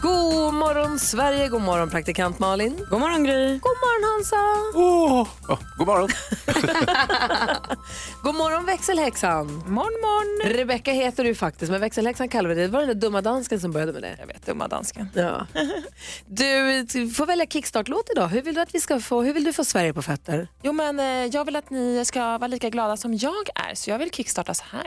God morgon Sverige, god morgon praktikant Malin. God morgon Gry. God morgon Hansa. Oh, oh, god morgon. God morgon växelhäxan. Morgon, morgon. Rebecka heter du faktiskt, men växelhäxan kallar vi dig. Det var den där dumma dansken som började med det. Jag vet, dumma dansken. Ja. Du du får välja kickstart-låt idag. Hur vill du att vi ska få, hur vill du få Sverige på fötter? Jo, men eh, jag vill att ni ska vara lika glada som jag är, så jag vill kickstarta så här.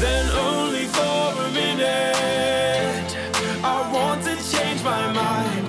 Then only for a minute. I want to change my mind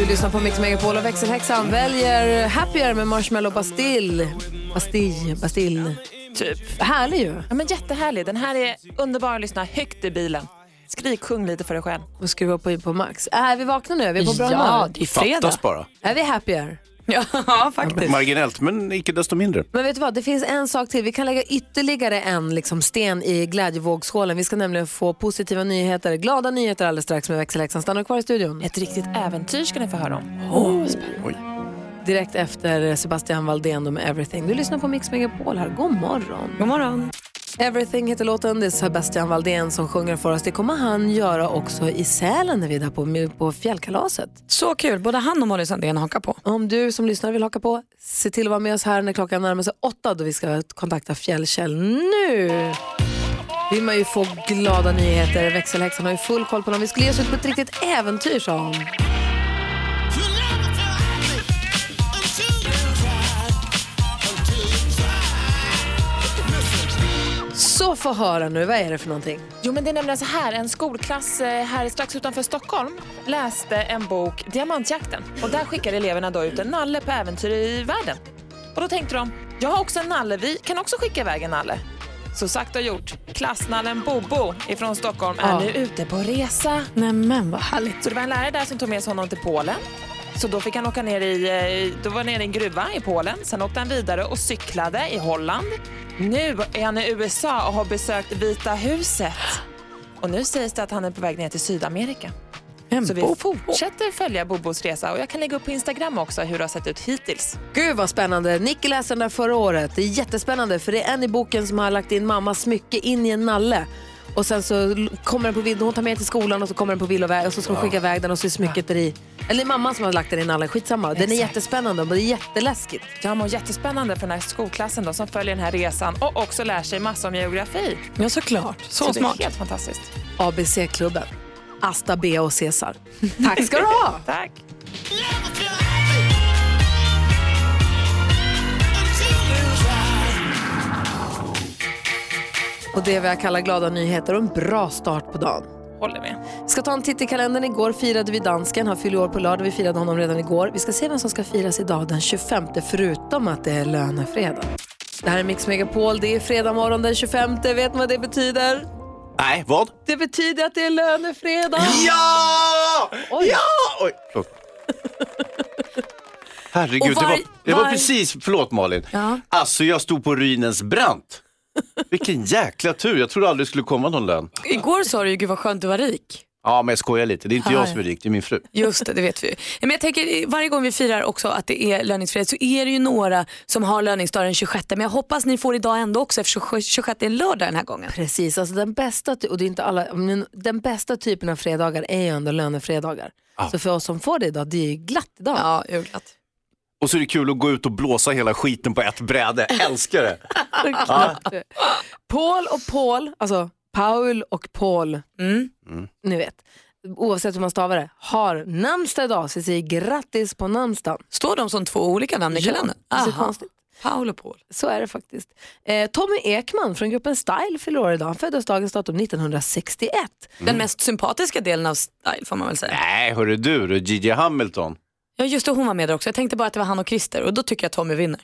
Du lyssnar på Mix Megapol och växelhäxan väljer Happier med Marshmallow Bastille. Bastille, Bastille. Typ. Härlig ju. Ja, men jättehärlig. Den här är underbar att lyssna högt i bilen. Skrik, sjung lite för dig själv. Och skruva på, på max. Är vi vakna nu? Är vi på bra Ja, humör? det är fredag. Fattas bara. Är vi happier? Ja, faktiskt. Marginellt, men icke desto mindre. Men vet du vad, det finns en sak till. Vi kan lägga ytterligare en liksom, sten i glädjevågskålen. Vi ska nämligen få positiva nyheter, glada nyheter alldeles strax med växelhäxan. Stanna kvar i studion. Ett riktigt äventyr ska ni få höra om. Oh, Oj. Direkt efter Sebastian Valdén med Everything. Du lyssnar på Mix Megapol här. God morgon. God morgon. Everything heter låten. Det är Sebastian Valdén som sjunger för oss. Det kommer han göra också i Sälen när vi är där på, på fjällkalaset. Så kul, både han och Molly Sandén hakar på. Om du som lyssnar vill haka på, se till att vara med oss här när klockan närmar sig åtta då vi ska kontakta Fjällkäll nu. vill man ju få glada nyheter. Växelhäxan har ju full koll på dem. Vi skulle ge oss ut på ett riktigt äventyr sa hon. Så få höra nu, vad är det för någonting? Jo, men det är nämligen så här. En skolklass eh, här strax utanför Stockholm läste en bok, Diamantjakten. Och där skickar eleverna då ut en nalle på äventyr i världen. Och då tänkte de, jag har också en nalle, vi kan också skicka iväg en nalle. Så sagt och gjort, klassnallen Bobo ifrån Stockholm är Ja. nu ute på resa. Nej men vad härligt. Så det var en lärare där som tog med sig honom till Polen. Så då fick han åka ner i, eh, då var han nere i en gruva i Polen. Sen åkte han vidare och cyklade i Holland. Nu är han i USA och har besökt Vita huset. Och nu sägs det att han är på väg ner till Sydamerika. En Så vi Bobo. fortsätter följa Bobos resa och jag kan lägga upp på Instagram också hur det har sett ut hittills. Gud vad spännande. Nicky läste den där förra året. Det är jättespännande för det är en i boken som har lagt in mammas smycke in i en nalle. Och sen så kommer den på vill, hon tar med till skolan och så kommer den på villoväg och så ska hon skicka iväg den och så är smycket där i. Eller är mamman som har lagt den i nallen, skitsamma. Den är Exakt. jättespännande och det är jätteläskigt. Jag mår jättespännande för den här skolklassen då, som följer den här resan och också lär sig massor om geografi. Ja såklart, så, Så, smart. det är helt fantastiskt. ABC-klubben. Asta, Bea och Cesar. Tack ska du ha! Tack. Och det är vad jag kallar glada nyheter och en bra start på dagen. Håller med. Ska ta en titt i kalendern. Igår firade vi dansken. Han fyller år på lördag. Vi firade honom redan igår. Vi ska se vem som ska firas idag den 25 förutom att det är lönefredag. Det här är Mix Megapol. Det är fredag morgon den 25. Vet ni vad det betyder? Nej, vad? Det betyder att det är lönefredag. Ja! Oj. Ja! Oj. förlåt. Herregud, var- det, var, det var var- precis, förlåt Malin. Ja. Alltså jag stod på ruinens brant. Vilken jäkla tur, jag trodde aldrig det skulle komma någon lön. Igår sa du ju gud vad skönt du var rik. Ja, men jag skojar lite. Det är inte Här. jag som är rik, det är min fru. Just det, det vet vi ju. Men jag tänker varje gång vi firar också att det är löningsfredag så är det ju några som har löningsdag den 26. Men jag hoppas ni får idag ändå också eftersom 26 är lördag den här gången. Precis, alltså den bästa, och det är inte alla, men den bästa typen av fredagar är ju ändå lönefredagar. Så för oss som får det idag, det är ju glatt idag. Ja, urglatt. Och så är det kul att gå ut och blåsa hela skiten på ett bräde. Älskar det. Paul och Paul, alltså Paul och Paul, Mm. ni vet, oavsett hur man stavar det, har namnsdag idag. Så vi säger grattis på namnsdagen. Står de som två olika namn i Ja, kalendern? är så Aha. konstigt. Paul och Paul. Så är det faktiskt. Eh, Tommy Ekman från gruppen Style fyller år idag. Han föddes dagens datum 1961. Den mest sympatiska delen av Style får man väl säga. Nej, hörru du, du Gigi Hamilton. Ja just det, hon var med där också. Jag tänkte bara att det var han och Christer och då tycker jag att Tommy vinner.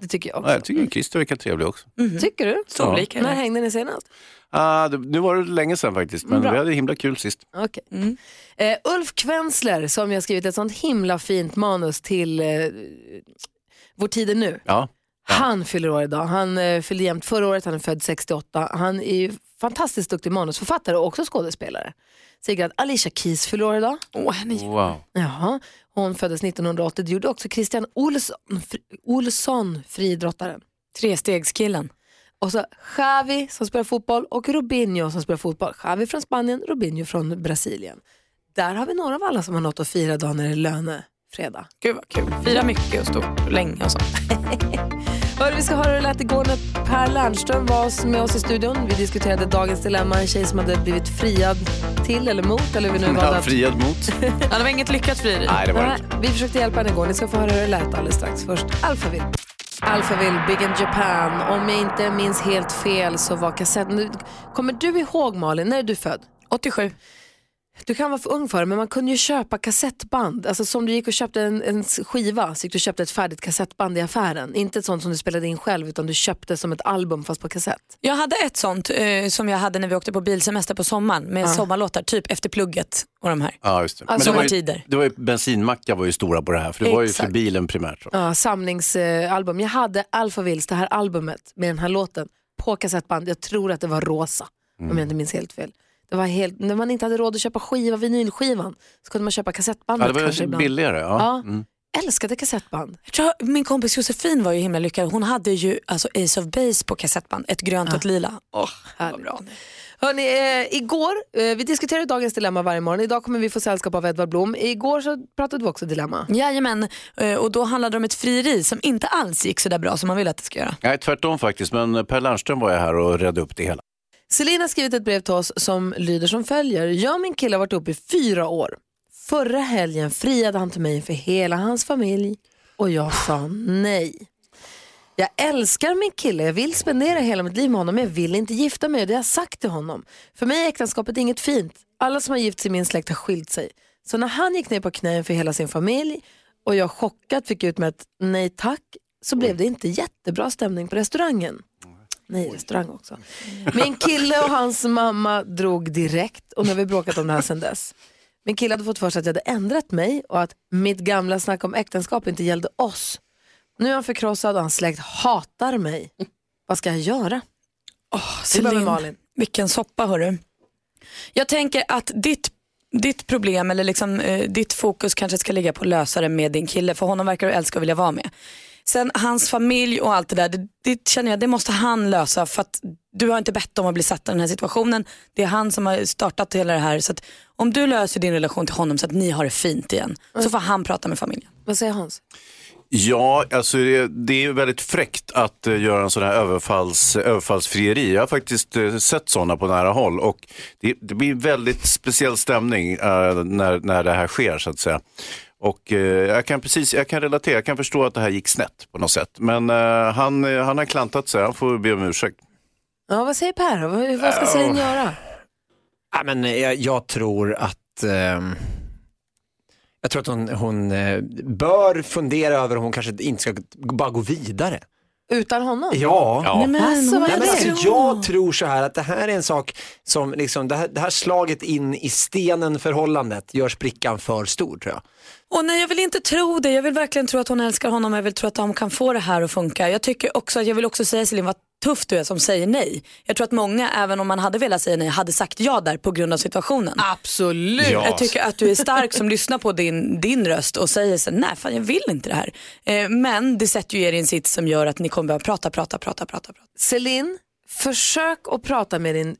Det tycker jag Ja, också. jag tycker Christer verkar trevlig också. Tycker du? Så olika är När hängde ni senast? Ah, det, nu var det länge sedan faktiskt, men Bra. vi hade himla kul sist. Okej. Eh, Ulf Kvensler som jag skrivit ett sånt himla fint manus till eh, Vår tid är nu. Ja. Han fyller år idag. Han eh, fyllde jämnt förra året, han är född 68. Han är ju fantastiskt duktig manusförfattare och också skådespelare. Säger att Alicia Keys fyller år idag. Åh, henne är Wow. Jaha. Hon föddes 1980. Det gjorde också Christian Olsson, fri, Olsson friidrottaren. trestegskillen. Och så Xavi som spelar fotboll och Robinho som spelar fotboll. Xavi från Spanien, Robinho från Brasilien. Där har vi några av alla som har något att fira idag när det är lönefredag. Gud vad kul. Fira mycket och stort och länge och så. Hörru, vi ska höra hur det lät igår när Per Lernström var med oss i studion. Vi diskuterade dagens dilemma, en tjej som hade blivit friad till eller mot. Eller vi nu valde att... friad mot. Ja, det var inget lyckat frieri. Nej, det var det inte. vi försökte hjälpa henne igår. Ni ska få höra hur det lät alldeles strax. Först Alphaville. Alphaville, Big in Japan. Om jag inte minns helt fel så var kassetten... Nu- Kommer du ihåg Malin, när är du född? 87. Du kan vara för ung för det, men man kunde ju köpa kassettband. Alltså som du gick och köpte en, en skiva, så gick du och köpte ett färdigt kassettband i affären. Inte ett sånt som du spelade in själv, utan du köpte som ett album fast på kassett. Jag hade ett sånt eh, som jag hade när vi åkte på bilsemester på sommaren med sommarlåtar, typ efter plugget och de här. Ja, just det. Alltså, det var ju, det var ju, bensinmackar var ju stora på det här, för det var ju för bilen primärt. Så. Ja, samlingsalbum. Jag hade Alphavilles, det här albumet med den här låten, på kassettband. Jag tror att det var rosa, om jag inte minns helt fel. Det var helt, när man inte hade råd att köpa skiva, vinylskivan, så kunde man köpa kassettbandet Ja, det var kanske ju ibland. billigare. Ja. Ja. Mm. Älskade kassettband. Jag tror min kompis Josefin var ju himla lyckad. Hon hade ju alltså Ace of Base på kassettband, ett grönt och ett lila. Åh, vad bra. Hörrni, eh, igår, eh, vi diskuterar ju dagens dilemma varje morgon. Idag kommer vi få sällskap av Edvard Blom. Igår så pratade vi också dilemma. Jajamän, eh, och då handlade det om ett frieri som inte alls gick så där bra som man ville att det ska göra. Nej, tvärtom faktiskt, men Per Lernström var jag här och redde upp det hela. Selina har skrivit ett brev till oss som lyder som följer. Jag och min kille har varit ihop i fyra år. Förra helgen friade han till mig för hela hans familj och jag sa nej. Jag älskar min kille, jag vill spendera hela mitt liv med honom men jag vill inte gifta mig och det har jag sagt till honom. För mig är äktenskapet inget fint. Alla som har gift sig i min släkt har skilt sig. Så när han gick ner på knä för hela sin familj och jag chockat fick ut med ett nej tack så blev det inte jättebra stämning på restaurangen. Nej, restaurang också. Min kille och hans mamma drog direkt och nu har vi bråkat om det här sedan dess. Min kille hade fått för sig att jag hade ändrat mig och att mitt gamla snack om äktenskap inte gällde oss. Nu är han förkrossad och hans släkt hatar mig. Vad ska jag göra? Var med Malin. vilken soppa hörru. Jag tänker att ditt, ditt problem eller liksom, eh, ditt fokus kanske ska ligga på att lösa det med din kille för honom verkar du älska och vilja vara med. Sen hans familj och allt det där, det, det känner jag det måste han lösa för att du har inte bett om att bli satt i den här situationen. Det är han som har startat hela det här. Så att om du löser din relation till honom så att ni har det fint igen så får han prata med familjen. Vad säger Hans? Ja, alltså det, det är väldigt fräckt att eh, göra en sån här överfalls, överfallsfrieri. Jag har faktiskt eh, sett sådana på nära håll och det, det blir en väldigt speciell stämning eh, när, när det här sker så att säga. Och eh, jag kan precis, jag kan relatera, jag kan förstå att det här gick snett på något sätt. Men eh, han, eh, han har klantat sig, han får be om ursäkt. Ja, vad säger Per? Vad, vad ska Celine göra? Ja, men eh, jag, jag tror att ehm, jag tror att hon, hon eh, bör fundera över om hon kanske inte ska bara gå vidare. Utan honom? Ja. Ja. Nej, men, Alltså, vad är Nej, men det? alltså, jag tror så här att det här är en sak som, liksom, det, här, det här slaget in i stenen förhållandet gör sprickan för stor tror jag. Åh nej, jag vill inte tro det. Jag vill verkligen tro att hon älskar honom. Jag vill tro att de kan få det här att funka. Jag tycker också, jag vill också säga Celine, var tuff du är som säger nej. Jag tror att många, även om man hade velat säga nej, hade sagt ja där på grund av situationen. Absolut. Ja. Jag tycker att du är stark som lyssnar på din, din röst och säger så nej fan jag vill inte det här. Eh, men det sätter ju er i en sits som gör att ni kommer börja prata, prata, prata, prata. prata. Celine, försök att prata med din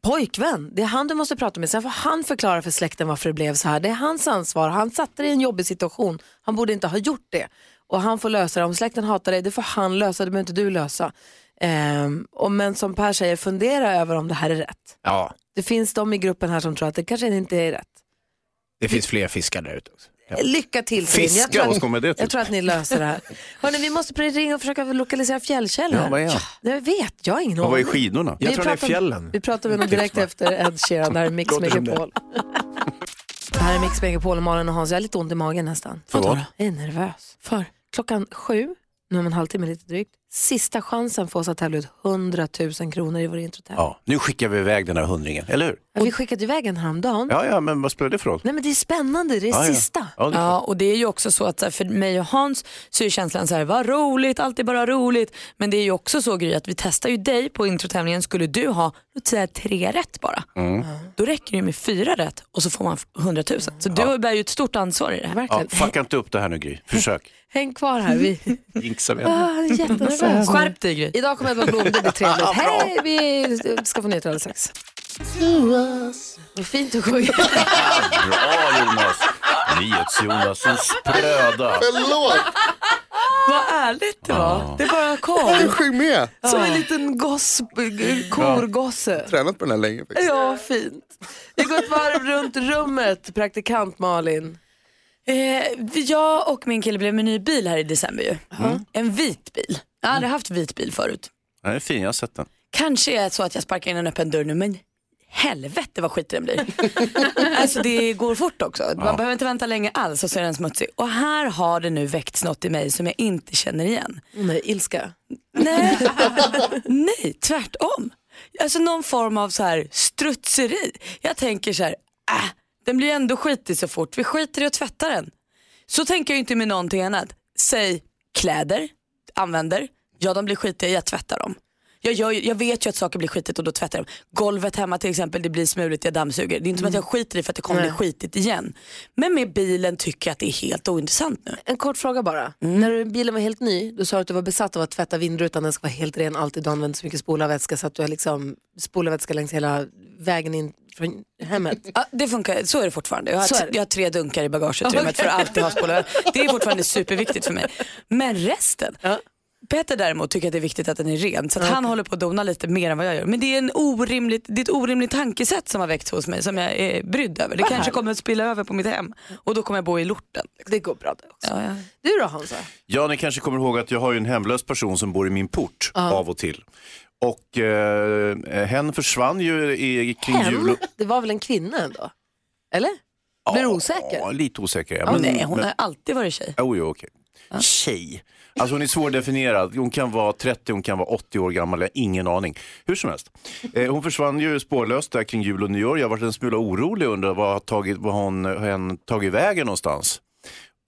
pojkvän. Det är han du måste prata med. Sen får han förklara för släkten varför det blev så här. Det är hans ansvar. Han satte dig i en jobbig situation. Han borde inte ha gjort det. Och han får lösa det. Om släkten hatar dig, det får han lösa. Det behöver inte du lösa. Ehm, och men som Per säger, fundera över om det här är rätt. Ja, Det finns de i gruppen här som tror att det kanske inte är rätt. det finns fler fiskar där ute också. Lycka till. Fiska, Jag tror vad att- ska man med det till? Jag tror att ni löser det här. Hörrni, vi måste ringa och försöka lokalisera fjällkällor. Ja, vad är? Jag vet, jag har ingen Och vad är aning. skidorna? Jag Vi tror det är pratar- fjällen. Vi pratar med honom direkt efter Ed Sheeran. Det här är Mix. Megapol. Det här är Mix Megapol och Malin och Hans. Jag har lite ont i magen nästan. För vad? Jag är nervös. För klockan sju, nu om en halvtimme lite drygt, sista chansen för oss att tävla ut 100 000 kronor i vår introtävling. Ja, nu skickar vi iväg den här hundringen, eller hur? Ja. Vi skickade iväg en häromdagen. Ja, ja, men vad spelar det för roll? Nej men det är spännande, det är Ja, ja. sista. Ja, det är Ja, och det är ju också så att för mig och Hans så är känslan så här, vad roligt, allt är bara roligt. Men det är ju också så Gry att vi testar ju dig på introtävlingen. Skulle du ha, låt säga tre rätt bara, då räcker det ju med fyra rätt och så får man 100 000. Så du bär ju ett stort ansvar i det här. Ja, Verkligen. fucka inte upp det här nu Gry. Försök. Häng kvar här. Vi... Jinxa vi. Ah, jag jättenervös. Skärp dig Gry. Idag kommer Edvard Blom, det blir trevligt. Hej, vi ska få nyheter alldeles strax. Vad fint du sjunger. Bra Jonas! NyhetsJonas, en spröda. Förlåt, Vad ärligt det var. Det bara du kom. sjöng med. Som en liten goss, korgosse. Tränat på den här länge faktiskt. Ja, fint. Vi går ett varv runt rummet, praktikant Malin. Eh, jag och min kille blev med ny bil här i december ju. En vit bil. Jag har aldrig haft vit bil förut. Den är fin, jag har sett den. Kanske är det så att jag sparkar in en öppen dörr nu men helvete vad skit den blir. alltså det går fort också. Man behöver inte vänta länge alls och så är den smutsig. Och här har det nu väckts något i mig som jag inte känner igen. Nej, ilska. Nej, Nej tvärtom. Alltså någon form av så här strutseri. Jag tänker så här, äh, den blir ändå skitig så fort. Vi skiter i att tvätta den. Så tänker jag inte med någonting annat. Säg kläder, använder. Ja de blir skitiga, jag tvättar dem. Jag, jag, jag vet ju att saker blir skitigt och då tvättar jag dem. Golvet hemma till exempel, det blir smuligt, jag dammsuger. Det är inte som att jag skiter i för att det kommer bli skitigt igen. Men med bilen tycker jag att det är helt ointressant nu. En kort fråga bara. När du- bilen var helt ny, du sa att du var besatt av att tvätta vindrutan, den ska vara helt ren alltid. Du använder så mycket spolarvätska så att du har liksom spolarvätska längs hela vägen in från hemmet. Ja, det funkar, så är det fortfarande. Jag har, det. jag har tre dunkar i bagageutrymmet för att alltid ha spolar. Det är fortfarande superviktigt för mig. Men resten. Peter däremot tycker att det är viktigt att den är ren så att han håller på att dona lite mer än vad jag gör. Men det är, en orimligt, det är ett orimligt tankesätt som har väckts hos mig som jag är brydd över. Det kanske kommer att spilla över på mitt hem och då kommer jag bo i lorten. Det går bra det också. Ja, ja. Du då Hansa? Ja, ni kanske kommer ihåg att jag har ju en hemlös person som bor i min port av och till. Och eh, hen försvann ju i, kring jul. Hen? Och, Det var väl en kvinna ändå? Eller? Blir du osäker? Ja, lite osäker. Ja, Men, Nej, hon men, har alltid varit tjej. Oh, jo, okej. Tjej. Alltså hon är svårdefinierad. Hon kan vara 30, hon kan vara 80 år gammal, jag har ingen aning. Hur som helst. Eh, hon försvann ju spårlöst där kring jul och nyår. Jag har varit en smula orolig och undrar vad, tagit, vad hon, hen tagit vägen någonstans.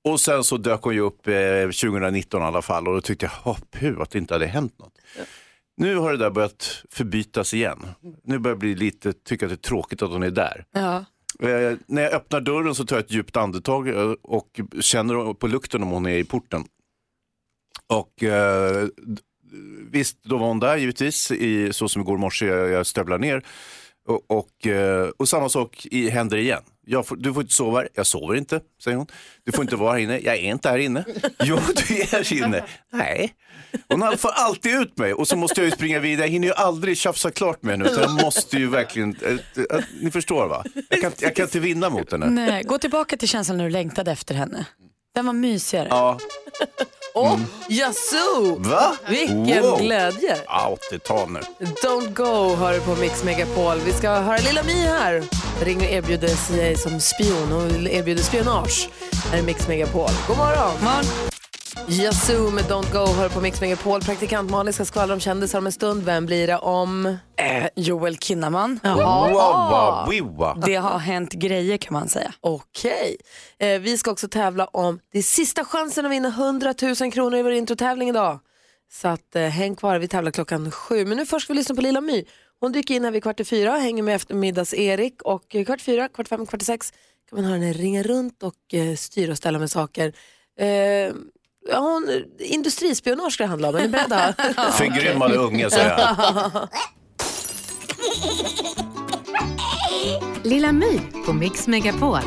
Och sen så dök hon ju upp eh, 2019 i alla fall och då tyckte jag, hopp, hur, att det inte hade hänt något. Nu har det där börjat förbytas igen. Nu börjar jag bli lite, tycka att det är tråkigt att hon är där. Ja. Eh, när jag öppnar dörren så tar jag ett djupt andetag eh, och känner på lukten om hon är i porten. Och eh, visst, då var hon där givetvis, i, så som igår morse, jag, jag stövlar ner. Och, och, eh, och samma sak i, händer igen. Jag får, du får inte sova här. Jag sover inte, säger hon. Du får inte vara här inne. Jag är inte här inne. Jo, du är här inne. Nej. Hon får alltid ut mig och så måste jag ju springa vidare. Jag hinner ju aldrig tjafsa klart med henne utan jag måste ju verkligen, äh, äh, ni förstår va? Jag kan, jag kan inte vinna mot henne. Nej, gå tillbaka till känslan när du längtade efter henne. Den var mysigare. Ja, Åh, jaså! va? Vilken Wow. glädje! Ja, 80-tal nu. Don't go hör du på Mix Megapol. Vi ska höra Lilla My här. Ringer och erbjuder sig som spion och erbjuder spionage. Här är Mix Megapol. God morgon! Yazoo med Don't Go hör på Mix Megapol. Praktikant Malin ska skvallra om kändisar om en stund. Vem blir det om? Eh, Joel Kinnaman. Wow, wow, wiwa. Det har hänt grejer kan man säga. Okej. Eh, vi ska också tävla om, det är sista chansen att vinna 100 000 kronor i vår introtävling idag. Så att, eh, häng kvar, vi tävlar klockan sju. Men nu först ska vi lyssna på Lilla My. Hon dyker in här vid kvart i fyra, hänger med eftermiddags-Erik och eh, kvart fyra, kvart fem, kvart sex kan man höra henne ringa runt och eh, styra och ställa med saker. Eh, ja, hon, industrispionage ska det handla om, är ni beredda? Förgrymmade unge säger jag. Lilla My på Mix Megapol.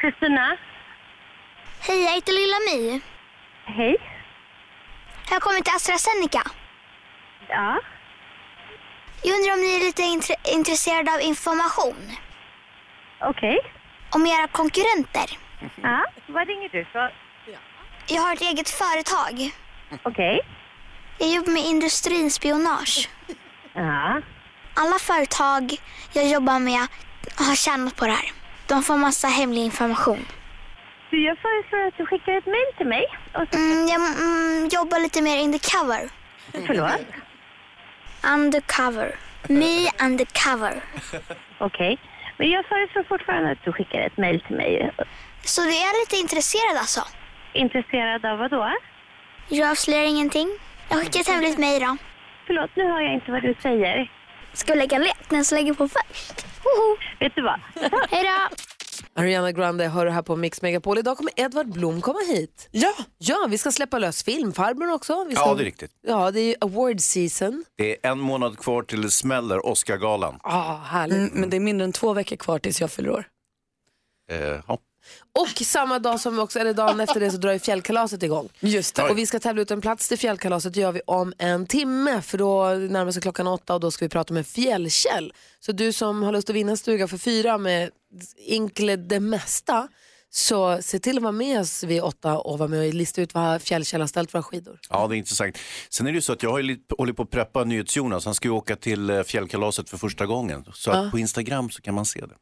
Kristina? Hej, jag heter Lilla My. Hej. Jag har kommit till AstraZeneca. Ja. Jag undrar om ni är lite intre- intresserade av information Okej. om era konkurrenter. Ja, vad ringer du för? Jag har ett eget företag. Okej. Jag jobbar med industrispionage. Ja. Alla företag jag jobbar med har tjänat på det här. De får massa hemlig information. Du, jag föreslår att du skickar ett mejl till mig. Och så... Mm, jag mm, jobbar lite mer undercover. Förlåt? Undercover. Me undercover. Okej. Men jag föreslår fortfarande att du skickar ett mejl till mig. Så du är lite intresserad alltså? Intresserad av vad då? Jag avslöjar ingenting. Jag skickar ett hemligt mejl då. Förlåt, nu hör jag inte vad du säger. Ska vi lägga en lek? Den som lägger på först. Vet du vad? Hej då! Ariana Grande hör du här på Mix Megapol. Idag kommer Edvard Blom komma hit. Ja. Ja, vi ska släppa lös filmfarbrorn också. Vi ska... Ja, det är riktigt. Ja, det är award season. Det är en månad kvar till det smäller Oscargalan. Ah, härligt. Mm, men det är mindre än två veckor kvar tills jag fyller år. Eh, ja. Och samma dag som vi också, eller dagen efter det så drar ju fjällkalaset igång. Just det. Och vi ska tävla ut en plats till fjällkalaset gör vi om en timme för då närmar sig klockan åtta och då ska vi prata med fjällkäll. Så du som har lust att vinna en stuga för fyra med inkle det mesta så se till att vara med oss vid åtta och vara med och lista ut vad fjällkäll har ställt våra skidor. ja, det är intressant. Sen är det ju så att jag hållit på att preppa NyhetsJonas. Han ska ju åka till eh, fjällkalaset för första gången. Så att på Instagram så kan man se det.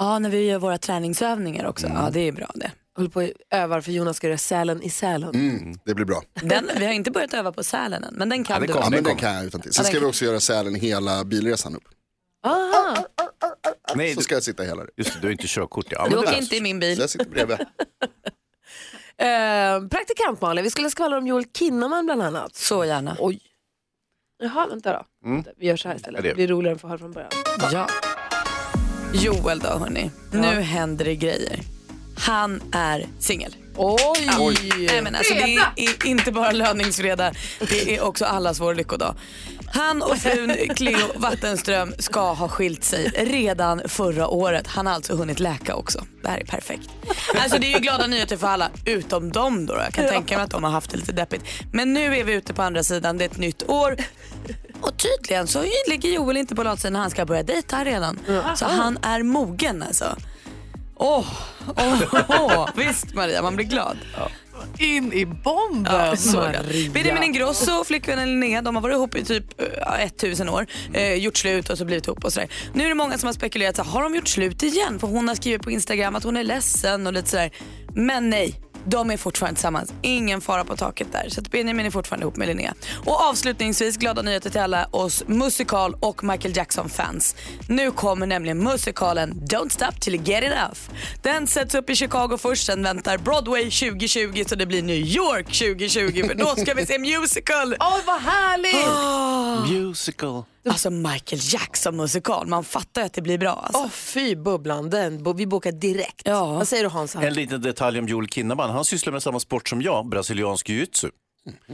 Ja, när vi gör våra träningsövningar också. Ja, det är bra det. Håller på och övar för Jonas ska göra Sälen i Sälen. Mm, det blir bra. Den, vi har inte börjat öva på sälen än, men den kan Ja, du. kommer. Ja, men den kan jag utan till. Sen ska vi också göra Sälen hela bilresan upp. Aha. Nej, Så ska jag sitta hela det. just det, du har inte körkort. Ja, Du åker inte i min Så bil. jag sitter bredvid. Eh, praktikant Malin, vi skulle skvallra om Joel Kinnaman bland annat. Så gärna. Oj. Jaha, vänta då. Vi gör så här istället. Det blir roligare att få höra från början. Ja. Joel då hörni, nu händer det grejer. Han är singel. Oj! Nej, men alltså, det är inte bara löningsfredag, det är också allas vår lyckodag. Han och frun Cleo Wattenström ska ha skilt sig redan förra året. Han har alltså hunnit läka också. Det här är perfekt. Alltså det är ju glada nyheter för alla, utom dem då. Jag kan tänka mig att de har haft det lite deppigt. Men nu är vi ute på andra sidan, det är ett nytt år. Och tydligen så ligger Joel inte på latsidan när han ska börja dejta redan. Så han är mogen alltså. Åh, åh, åh. visst Maria, man blir glad. In i bomben! Ja, så. Benjamin Ingrosso och flickvännen Linnea de har varit ihop i typ uh, 1000 år. Eh, gjort slut och så blivit ihop och sådär. Nu är det många som har spekulerat, så har de gjort slut igen? För hon har skrivit på Instagram att hon är ledsen och lite sådär. Men nej. De är fortfarande tillsammans. Ingen fara på taket där. Så att Benjamin är fortfarande ihop med Linnea. Och avslutningsvis glada nyheter till alla oss musikal och Michael Jackson-fans. Nu kommer nämligen musikalen Don't Stop Till Get Enough. Den sätts upp i Chicago först, sen väntar Broadway 2020 så det blir New York 2020 för då ska vi se musical. Åh, vad härligt! Musical. Alltså Michael Jackson musikal, man fattar ju att det blir bra. Alltså. Åh fy bubblan, den, vi bokar direkt. Ja. Vad säger du Hansa? En liten detalj om Joel Kinnaman. Han sysslar med samma sport som jag, brasiliansk jiu-jitsu.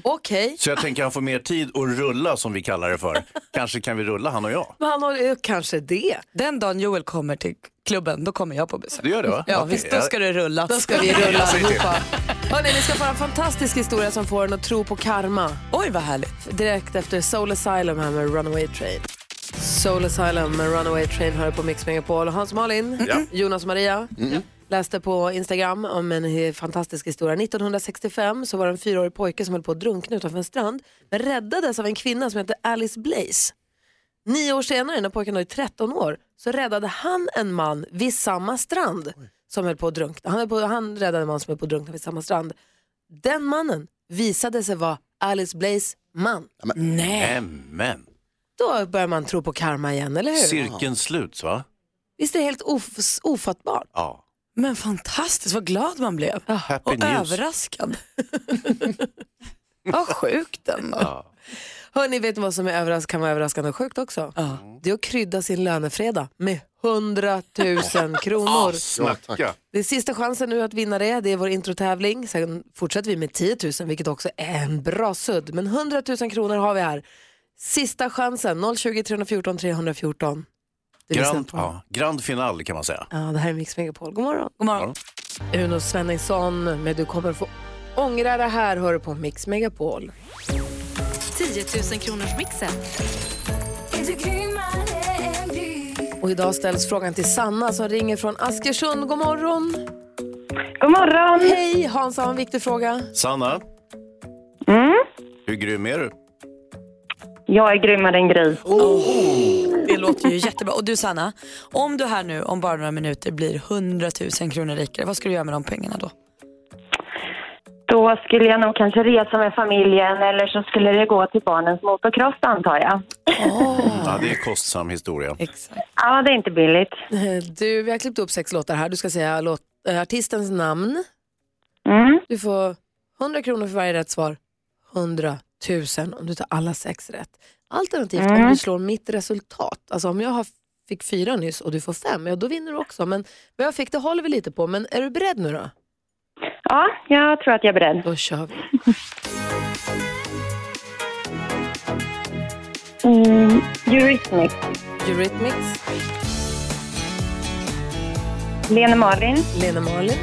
Okej, Så jag tänker han får mer tid att rulla som vi kallar det för. Kanske kan vi rulla han och jag. men han har kanske det. Den dagen Joel kommer till klubben, då kommer jag på besök. Du gör det va? Ja Okej, visst, då ska det rullas. Då ska vi rulla allihopa. Hörrni, vi ska få en fantastisk historia som får en att tro på karma. Oj vad härligt. Direkt efter Soul Asylum här med Runaway Train. Soul Asylum med Runaway Train hör på Mix Megapol. Hans Malin, Jonas och Maria läste på Instagram om en fantastisk historia. 1965 så var det en fyraårig pojke som höll på att drunkna utanför en strand men räddades av en kvinna som hette Alice Blaze. Nio år senare, när pojken var 13 år, så räddade han en man vid samma strand som höll på att drunkna. Han, på, han räddade en man som höll på att drunkna vid samma strand. Den mannen visade sig vara Alice Blaze man. Nej. Nämen. då börjar man tro på karma igen, eller hur? Cirkeln sluts va? Visst är det helt of- ofattbart? Ja. Men fantastiskt, vad glad man blev. Happy och news. överraskad. vad sjukt ändå. Ja. Hörni, vet ni vad som är överras- kan vara överraskande och sjukt också? Det är att krydda sin lönefredag med 100 000 kronor. Snacka. Det är sista chansen nu att vinna det. Det är vår introtävling. Sen fortsätter vi med 10 000, vilket också är en bra sudd. Men 100 000 kronor har vi här. Sista chansen, 020 314 314. Grand, ja, grand final kan man säga. Ja, det här är Mix Megapol. God morgon. God morgon. Uno Svenningsson med Du kommer få ångra det här, hör du på Mix Megapol. 10 000 kronors mixen. Och idag ställs frågan till Sanna som ringer från Askersund. God morgon. God morgon. Hej, Hans har en viktig fråga. Sanna, Mm. hur grym är du? Jag är grymmare än Gry. Det låter ju jättebra. Och du Sanna, om du här nu om bara några minuter blir 100 000 kronor rikare, vad ska du göra med de pengarna då? Då skulle jag nog kanske resa med familjen eller så skulle det gå till barnens motocross antar jag. Ja, det är en kostsam historia. Ja, det är inte billigt. Du, vi har klippt upp sex låtar här. Du ska säga låt, äh, artistens namn. Mm. Du får 100 kronor för varje rätt svar. 100 000 om du tar alla sex rätt. Alternativt om Mm. du slår mitt resultat. Alltså om jag har, fick fyra nyss och du får fem, ja då vinner du också. Men vad jag fick det håller vi lite på. Men är du beredd nu då? Ja, jag tror att jag är beredd. Då kör vi. Mm. Eurythmics. Eurythmics. Lena Malin. Lena Malin.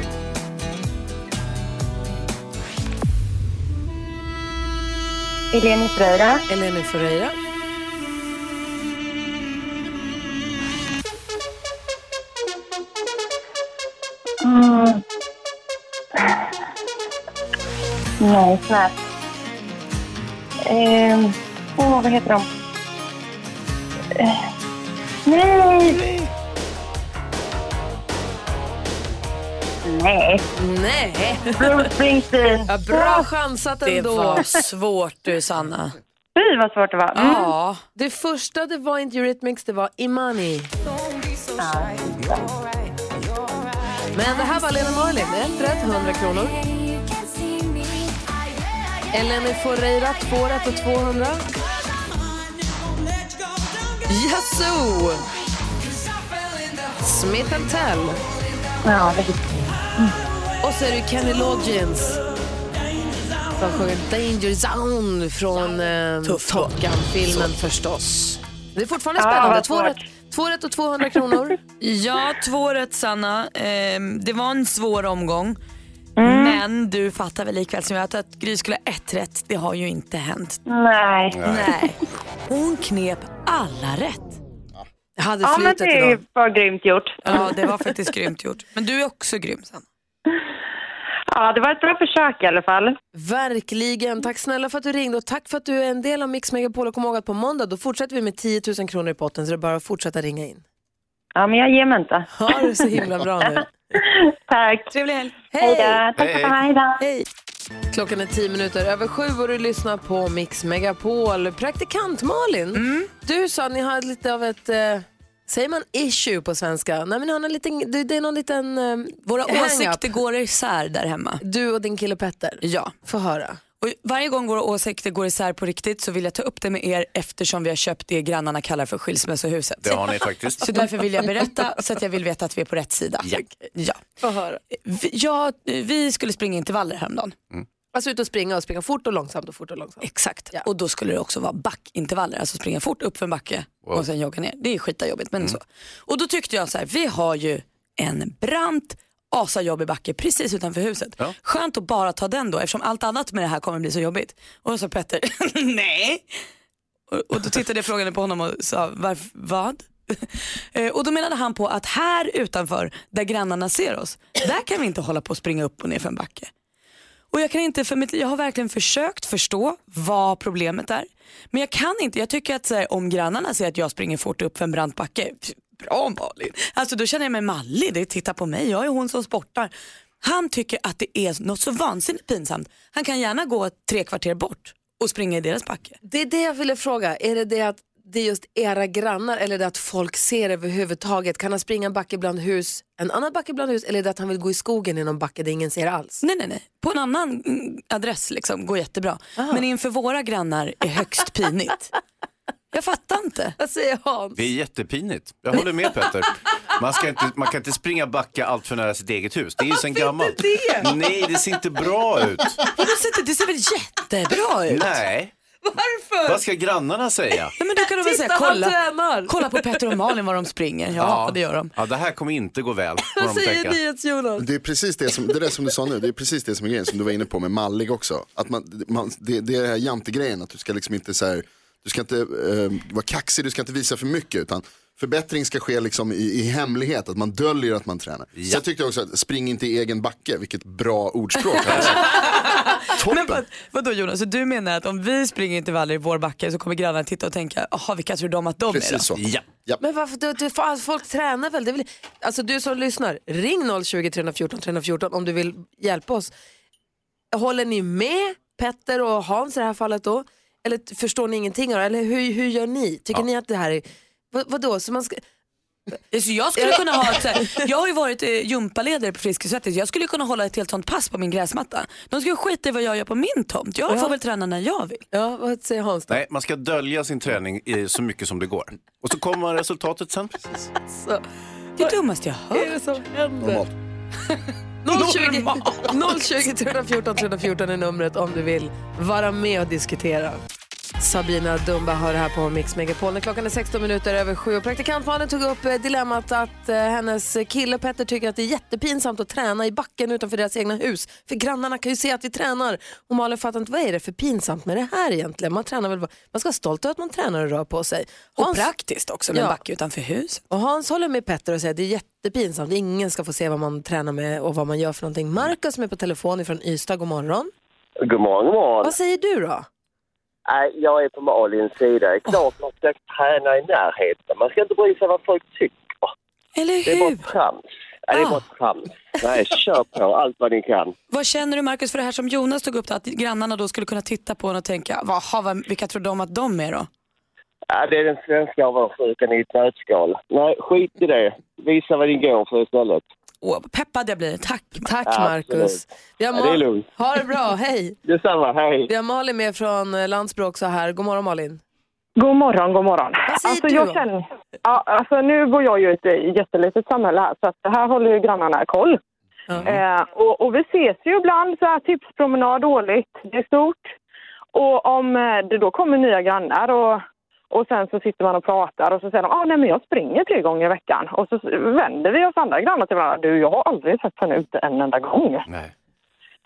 Eleni Freira. Eleni Ferreira. Mm. Nej, snäpp. Ehm, Åh, vad heter de? Eh, nej! Nej. Nej. Bruce Springsteen. Ja, bra chansat Det ändå. var svårt du Sanna. Fy vad svårt det var. Mm. Ja. Det första det var inte Eurythmics, det var Imani. Men det här var Lena Marlin. Ett rätt, 100 kronor. Eleni Ferreira, två rätt och 200. Yazoo! Smith Tell. Ja, det så är det Kenny Loggins som sjunger Danger Zone från eh, Top Gun-filmen förstås. Det är fortfarande spännande. Två rätt, två rätt och 200 kronor. Ja, två rätt Sanna. Ehm, det var en svår omgång. Mm. Men du fattar väl likväl som jag att Gry skulle ha ett rätt. Det har ju inte hänt. Nej. Nej. Hon knep alla rätt. Jag hade Ja, men det idag. var grymt gjort. Ja, det var faktiskt grymt gjort. Men du är också grym Sanna. Ja, det var ett bra försök i alla fall. Verkligen. Tack snälla för att du ringde och tack för att du är en del av Mix Megapol. Och kom ihåg att på måndag då fortsätter vi med 10 000 kronor i potten så det är bara att fortsätta ringa in. Ja, men jag ger mig inte. Ha det så himla bra nu. Tack. Trevlig helg. Hej då. Tack för mig. Hej. Hej. Klockan är 10 minuter över sju och du lyssnar på Mix Megapol. Praktikant Malin, Mm. du sa att ni har lite av ett, eh, säger man issue på svenska? Nej men har någon liten, det, det är någon liten eh, Våra åsikter går isär där hemma. Du och din kille Petter. Ja. Få höra. Och varje gång våra åsikter går isär på riktigt så vill jag ta upp det med er eftersom vi har köpt det grannarna kallar för skilsmässohuset. Det har ni faktiskt. Så därför vill jag berätta så att jag vill veta att vi är på rätt sida. Ja. ja. Vi, ja, vi skulle springa intervaller häromdagen. Alltså ut och springa och springa fort och långsamt och fort och långsamt. Exakt. Och då skulle det också vara backintervaller, alltså springa fort upp för en backe Wow. och sen jogga ner. Det är skitajobbigt men Mm. så. Och då tyckte jag så här, vi har ju en brant asajobbig backe precis utanför huset. Skönt att bara ta den då eftersom allt annat med det här kommer bli så jobbigt. Och då sa Petter, nej. Och, och då tittade jag frågande på honom och sa, Varf, vad? Eh, och då menade han på att här utanför, där grannarna ser oss, där kan vi inte hålla på och springa upp och ner för en backe. Och jag kan inte för mitt, jag har verkligen försökt förstå vad problemet är. Men jag kan inte, jag tycker att så här, om grannarna ser att jag springer fort upp för en brant backe, bra Malin. Alltså då känner jag mig mallig, det är titta på mig, jag är hon som sportar. Han tycker att det är något så vansinnigt pinsamt. Han kan gärna gå tre kvarter bort och springa i deras backe. Det är det jag ville fråga. Är det det att det är just era grannar eller det att folk ser överhuvudtaget? Kan han springa en backe bland hus, en annan backe bland hus eller det att han vill gå i skogen i någon backe där ingen ser alls? Nej, nej, nej. På en annan mm, adress liksom, går jättebra. Men inför våra grannar är högst pinigt. Jag fattar inte. Vad säger Hans? Det är jättepinigt. Jag håller med Petter. Man, ska inte, man kan inte springa backa allt för nära sitt eget hus. Det är ju sen gammalt. det? Nej, det ser inte bra ut. Vadå, ser inte- det ser väl jättebra ut? Nej. Varför? Vad ska grannarna säga? Ja, men då kan de väl säga, kolla, kolla på Petter och Malin var de springer. Ja, det gör de. Ja, det här kommer inte gå väl. Vad säger. NyhetsJonas? Det är precis det som, det där som du sa nu, det är precis det som är grejen som du var inne på med mallig också. Att man, man, det, det är jantegrejen, att du ska liksom inte så här, du ska inte eh, vara kaxig, du ska inte visa för mycket utan förbättring ska ske liksom i, i hemlighet, att man döljer att man tränar. Så jag tyckte också att spring inte i egen backe, vilket bra ordspråk. Alltså. Men vad, vadå Jonas, så du menar att om vi springer intervaller i vår backe så kommer grannarna titta och tänka, jaha vilka tror de att de är då? Precis så. Ja. Men varför, du, du, för, folk tränar väl? Det väl? Alltså du som lyssnar, ring 020 314 314 om du vill hjälpa oss. Håller ni med Petter och Hans i det här fallet då? Eller förstår ni ingenting? Eller hur, hur gör ni? Tycker ni att det här är, vad, vadå? Så man ska, Så jag skulle kunna ha ett, så här- jag har ju varit eh, gympaledare på Friskis jag skulle kunna hålla ett helt sånt pass på min gräsmatta. De skulle skita i vad jag gör på min tomt. Jag Ja. får väl träna när jag vill. Ja, vad säger Hans då? Nej, man ska dölja sin träning i så mycket som det går. Och så kommer resultatet sen. Precis. Så, Det är dummaste jag vad är hört. det som händer? 020, 020 314 314 är numret om du vill vara med och diskutera. Sabina Dumba hör här på Mix Megapol. Klockan är 16 minuter över sju praktikantmannen tog upp eh, dilemmat att eh, hennes kille Petter tycker att det är jättepinsamt att träna i backen utanför deras egna hus. För grannarna kan ju se att vi tränar. Och Malin fattar inte vad är det för pinsamt med det här egentligen. Man, tränar väl, man ska vara stolt över att man tränar och rör på sig. Och praktiskt också med Ja. en backe utanför hus. Och Hans håller med Petter och säger att det är jättepinsamt. Ingen ska få se vad man tränar med och vad man gör för någonting. Markus som är på telefon från Ystad, god morgon. God morgon, god morgon. Vad säger du då? Nej, jag är på Malins sida. Klart man ska träna i närheten. Man ska inte bry sig vad folk tycker. Eller Det är bara trams. Nej, det är bara trams. Nej, kör på allt vad ni kan. Vad känner du Markus för det här som Jonas tog upp, då, att grannarna då skulle kunna titta på en och tänka, Vaha, vad, vilka tror de att de är då? Ja, det är den svenska avundsjukan i ett nötskal. Nej, skit i det. Visa vad ni går för istället. Åh, vad peppad jag blir. Tack. Tack Ja, Markus. absolut. Vi har Ja, det är lugnt. Ha det bra, hej. Detsamma, hej. Vi har Malin med från eh, Landsbro också här. God morgon Malin. God morgon, god morgon. Vad säger alltså, du jag känner, ja, alltså, nu bor jag ju i ett jättelitet samhälle här, så att här håller ju grannarna koll. Eh, och, och vi ses ju ibland, så här, tipspromenad årligt, det är stort. Och om eh, det då kommer nya grannar och, och sen så sitter man och pratar och så säger de ah, nej men jag springer tre gånger i veckan. Och så vänder vi oss andra grannar till varandra. Du, jag har aldrig sett henne ute en enda gång. Nej.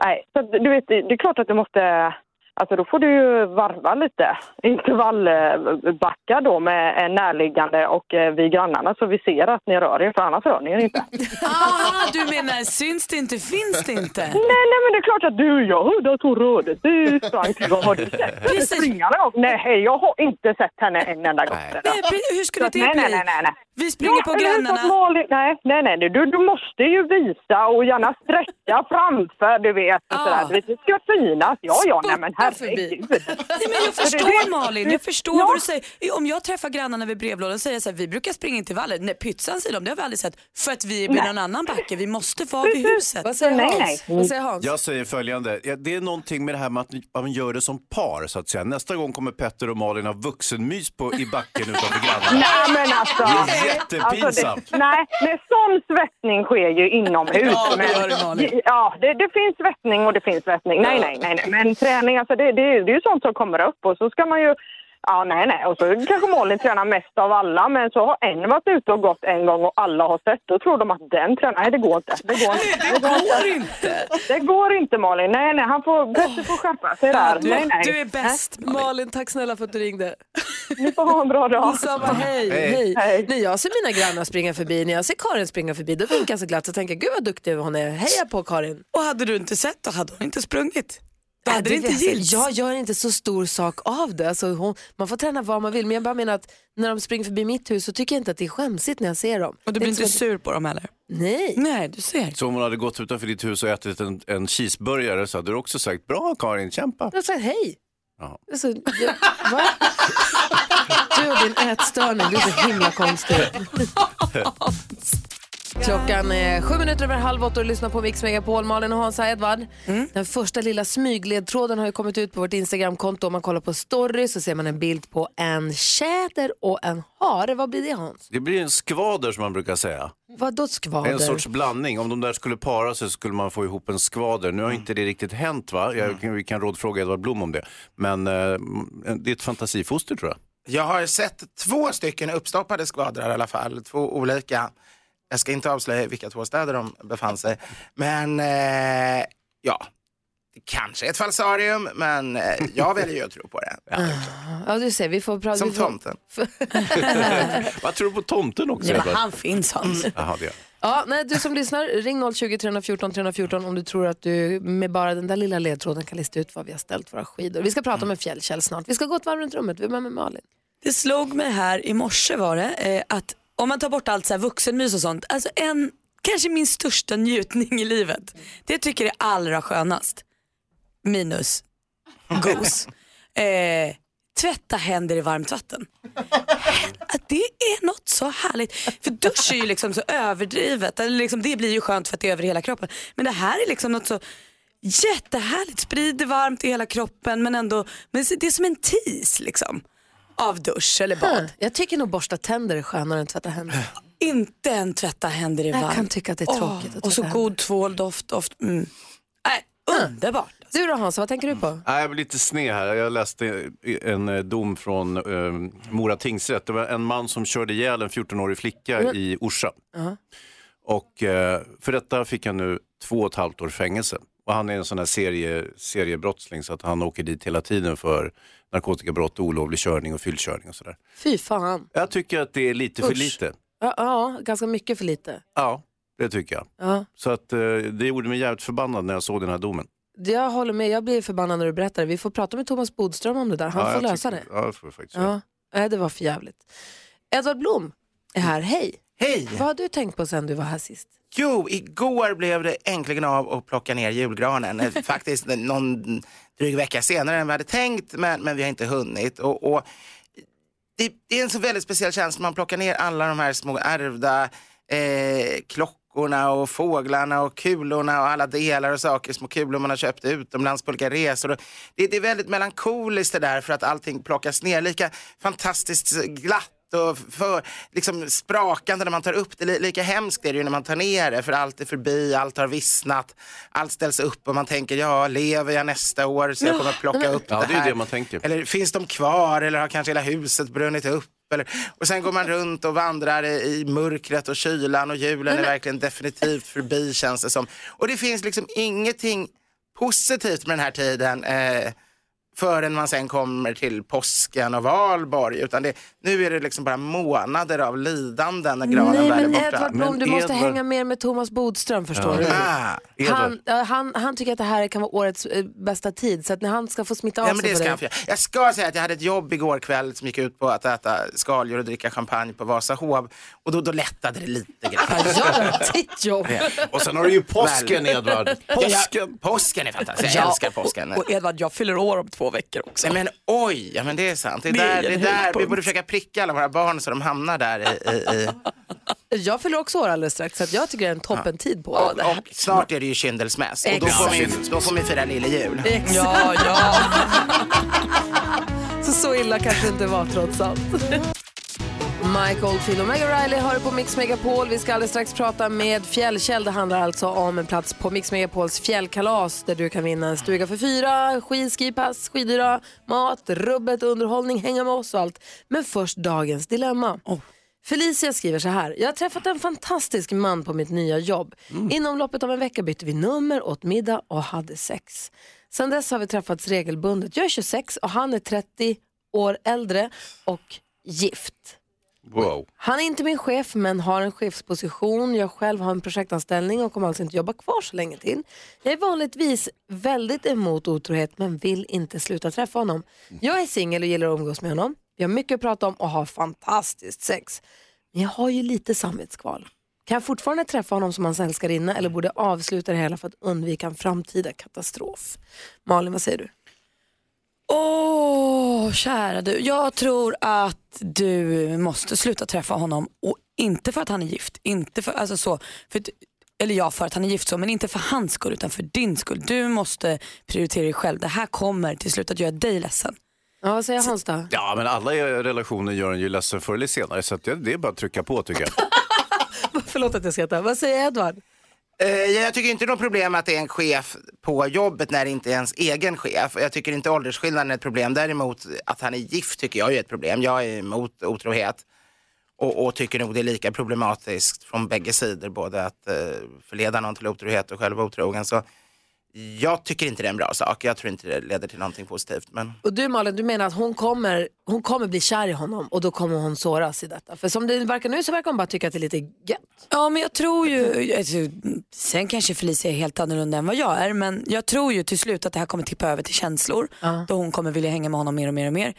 Nej, så du vet, det är klart att du måste... Alltså då får du ju varva lite intervallbacka då med en närliggande och eh, vi grannarna så vi ser att ni rör er för annars rör ni er inte. Ah, du menar syns det inte, finns det inte? nej, nej men det är klart att du, jag hörde att hon rörde sprang till gång. Har du sett henne springa någon gång? Nej, jag har inte sett henne en enda gång. Nej, hur skulle det bli? Nej, nej, nej, nej. Vi springer på hur? Så grannarna. Malin, nej, nej, nej. Du, du måste ju visa och gärna sträcka framför, du vet. Ah. sådär. Du vet, Det ska synas. Ja, ja, nej men herregud. Nej, men jag förstår Malin, jag förstår vad du säger. Om jag träffar grannarna vid brevlådan säger jag så här, vi brukar springa intervaller. Nej, pytsan säger de, det har vi aldrig sett. För att vi är vid någon annan backe, vi måste vara vid huset. Vad säger Nej, Hans? nej. Vad säger Hans? Jag säger följande, ja, det är någonting med det här med att man gör det som par så att säga. Nästa gång kommer Petter och Malin ha vuxenmys på, i backen utanför grannarna. Nej men alltså. Det är jättepinsamt. Alltså, det, nej, men sån svettning sker ju inomhus. Ja, det men, gör det, Malin. Ja, det, det finns svettning och det finns svettning. Nej, nej, nej, nej. Men träning, alltså det, det, det är ju sånt som kommer upp och så ska man ju Ja, nej, nej. Och så kanske Malin tränar mest av alla, men så har en varit ute och gått en gång och alla har sett. Då tror de att den tränar. Nej, det går inte. Det går inte. Det går inte. Det går inte, Malin. Nej, nej. Han får, Petter får skärpa sig där. Du, nej, nej. du är bäst Malin. Malin, tack snälla för att du ringde. Ni får ha en bra dag. Detsamma, hej. Hej. hej. När jag ser mina grannar springa förbi, när jag ser Karin springa förbi, då vinkar jag så glatt och tänker gud vad duktig hon är. Heja på Karin. Och hade du inte sett då hade hon inte sprungit. Hade det inte gills. Jag gör inte så stor sak av det. Alltså, hon, man får träna vad man vill, men jag bara menar att när de springer förbi mitt hus så tycker jag inte att det är skämsigt när jag ser dem. Och du blir inte att- sur på dem heller? Nej. Nej, du ser. Så om hon hade gått utanför ditt hus och ätit en, en cheeseburgare så hade du också sagt bra Karin, kämpa. Jag har sagt hej. Alltså, jag, va? Du och din ätstörning, du är så himla konstig. Klockan är sju minuter över halv åtta och du lyssnar på Mix Megapol. Malin och Hansa Edvard. Den första lilla smygledtråden har ju kommit ut på vårt Instagramkonto. Om man kollar på story så ser man en bild på en tjäder och en hare. Vad blir det Hans? Det blir en skvader som man brukar säga. Vadå skvader? En sorts blandning. Om de där skulle para sig skulle man få ihop en skvader. Nu har inte det riktigt hänt va? Jag, kan- vi kan rådfråga Edvard Blom om det. Men eh, det är ett fantasifoster tror jag. Jag har sett två stycken uppstoppade skvadrar i alla fall, två olika. Jag ska inte avslöja vilka två städer de befann sig. Men eh, ja, det kanske är ett falsarium, men eh, jag väljer ju att tro på det. Ja, du ser, vi får prata... Som vi får- tomten. Vad tror du på tomten också? Ja, men han finns Hans. Jaha, det. Ja, nej, du som lyssnar, ring 020 314 314 om du tror att du med bara den där lilla ledtråden kan lista ut var vi har ställt våra skidor. Vi ska prata om en fjällkäll snart. Vi ska gå ett varv runt rummet. Vi är med, med Malin. Det slog mig här i morse var det eh, att om man tar bort allt så här vuxenmys och sånt, alltså en, kanske min största njutning i livet, det jag tycker är allra skönast, minus gos, eh, tvätta händer i varmt vatten. Att det är något så härligt. För dusch är ju liksom så överdrivet, eller liksom, det blir ju skönt för att det är över hela kroppen. Men det här är liksom något så jättehärligt, sprider varmt i hela kroppen men ändå, men det är som en tis liksom av dusch eller bad. Huh. Jag tycker nog borsta tänder är skönare än tvätta händer. Inte en tvätta händer i Jag varmt. kan tycka att det är tråkigt att Och så tvätta god tvål, doft, doft. Mm. Nej, underbart. Du då Hans, vad tänker du på? Nej, jag blir lite sned här. Jag läste en eh, dom från eh, Mora tingsrätt. Det var en man som körde ihjäl en 14-årig flicka Men- i Orsa. Ja. Och eh, för detta fick han nu två och ett halvt år fängelse. Och han är en sån här serie, seriebrottsling så att han åker dit hela tiden för narkotikabrott, olovlig körning och fyllkörning och sådär. Fy fan. Jag tycker att det är lite för Usch. lite. Ja, ja, ganska mycket för lite. Ja, det tycker jag. Ja. Så att eh, det gjorde mig jävligt förbannad när jag såg den här domen. Jag håller med, jag blir förbannad när du berättar det. Vi får prata med Thomas Bodström om det där. Han ja, får lösa tycker- det. Ja, det får jag faktiskt Ja, Nej, det var för jävligt. Edvard Blom är här, hej. Hej! Vad har du tänkt på sen du var här sist? Jo, igår blev det äntligen av att plocka ner julgranen. Eh, Faktiskt någon dryg vecka senare än vi hade tänkt, men, men vi har inte hunnit. Och, och det, det är en så väldigt speciell känsla. Man plockar ner alla de här små ärvda eh, klockorna och fåglarna och kulorna och alla delar och saker, små kulor man har köpt utomlands på olika resor. Det, det är väldigt melankoliskt det där för att allting plockas ner. Lika fantastiskt glatt och för, liksom sprakande när man tar upp det. Li- Lika hemskt är det ju när man tar ner det för allt är förbi, allt har vissnat, allt ställs upp och man tänker ja, lever jag nästa år så jag kommer plocka upp Ja, det det är här. det man tänker. Eller finns de kvar eller har kanske hela huset brunnit upp? Eller, och sen går man runt och vandrar i, i mörkret och kylan och julen är verkligen definitivt förbi känns det som. Och det finns liksom ingenting positivt med den här tiden eh, förrän man sen kommer till påsken och valborg. Utan det, nu är det liksom bara månader av lidande när granen Nej väl är men borta. Edvard Blom, du måste hänga mer med Thomas Bodström förstår Ja. du. Ah, han, han, han tycker att det här kan vara årets eh, bästa tid så att när han ska få smitta av Ja, men sig det på ska det. Jag ska säga att jag hade ett jobb igår kväll som gick ut på att äta skaldjur och dricka champagne på Vasahov. Och då, då lättade det lite grann. Ja, ditt jobb. Och sen har du ju påsken, Edvard. Påsken. påsken är fantastisk. Jag älskar påsken. Och, och Edvard, jag fyller år om två veckor också. Nej, men oj, ja, men det är sant. Det är där, det är där vi borde försöka pricka alla våra barn så de hamnar där i... i, i. Jag fyller också år alldeles strax så att jag tycker det är en toppentid på Och, det. och snart är det ju kyndelsmäss och då får, vi, då får vi fira lille jul. Exakt. Ja, ja. Så så illa kanske det inte var trots allt. Mike Oldfield och Meghan Riley har på Mix Megapol. Vi ska alldeles strax prata med Fjällkäll. Det handlar alltså om en plats på Mix Megapols fjällkalas där du kan vinna en stuga för fyra, skidskipass, skidyra, mat, rubbet, underhållning, hänga med oss och allt. Men först dagens dilemma. Felicia skriver så här. Jag har träffat en fantastisk man på mitt nya jobb. Inom loppet av en vecka bytte vi nummer, åt middag och hade sex. Sen dess har vi träffats regelbundet. Jag är 26 och han är 30 år äldre och gift. Wow. Han är inte min chef men har en chefsposition. Jag själv har en projektanställning och kommer alltså inte jobba kvar så länge till. Jag är vanligtvis väldigt emot otrohet men vill inte sluta träffa honom. Jag är singel och gillar att umgås med honom. Vi har mycket att prata om och har fantastiskt sex. Men jag har ju lite samvetskval. Kan jag fortfarande träffa honom som hans älskarinna eller borde jag avsluta det hela för att undvika en framtida katastrof? Malin, vad säger du? Åh, kära du. Jag tror att du måste sluta träffa honom och inte för att han är gift. Inte för, alltså så, för, eller ja, för att han är gift så, men inte för hans skull utan för din skull. Du måste prioritera dig själv. Det här kommer till slut att göra dig ledsen. Ja, vad säger Hans då? Ja, men alla relationer gör en ju ledsen förr eller senare så att det, det är bara att trycka på tycker jag. Förlåt att jag skrattar. Vad säger Edvard? Eh, jag tycker inte det är något problem att det är en chef på jobbet när det inte är ens egen chef. Jag tycker inte åldersskillnaden är ett problem. Däremot att han är gift tycker jag är ett problem. Jag är emot otrohet och, och tycker nog det är lika problematiskt från bägge sidor. Både att eh, förleda någon till otrohet och själv vara otrogen. Så jag tycker inte det är en bra sak. Jag tror inte det leder till någonting positivt. Men... Och du Malin, du menar att hon kommer, hon kommer bli kär i honom och då kommer hon såras i detta? För som det verkar nu så verkar hon bara tycka att det är lite gött. Ja men jag tror ju, alltså, sen kanske Felicia är helt annorlunda än vad jag är men jag tror ju till slut att det här kommer tippa över till känslor då hon kommer vilja hänga med honom mer och mer och mer.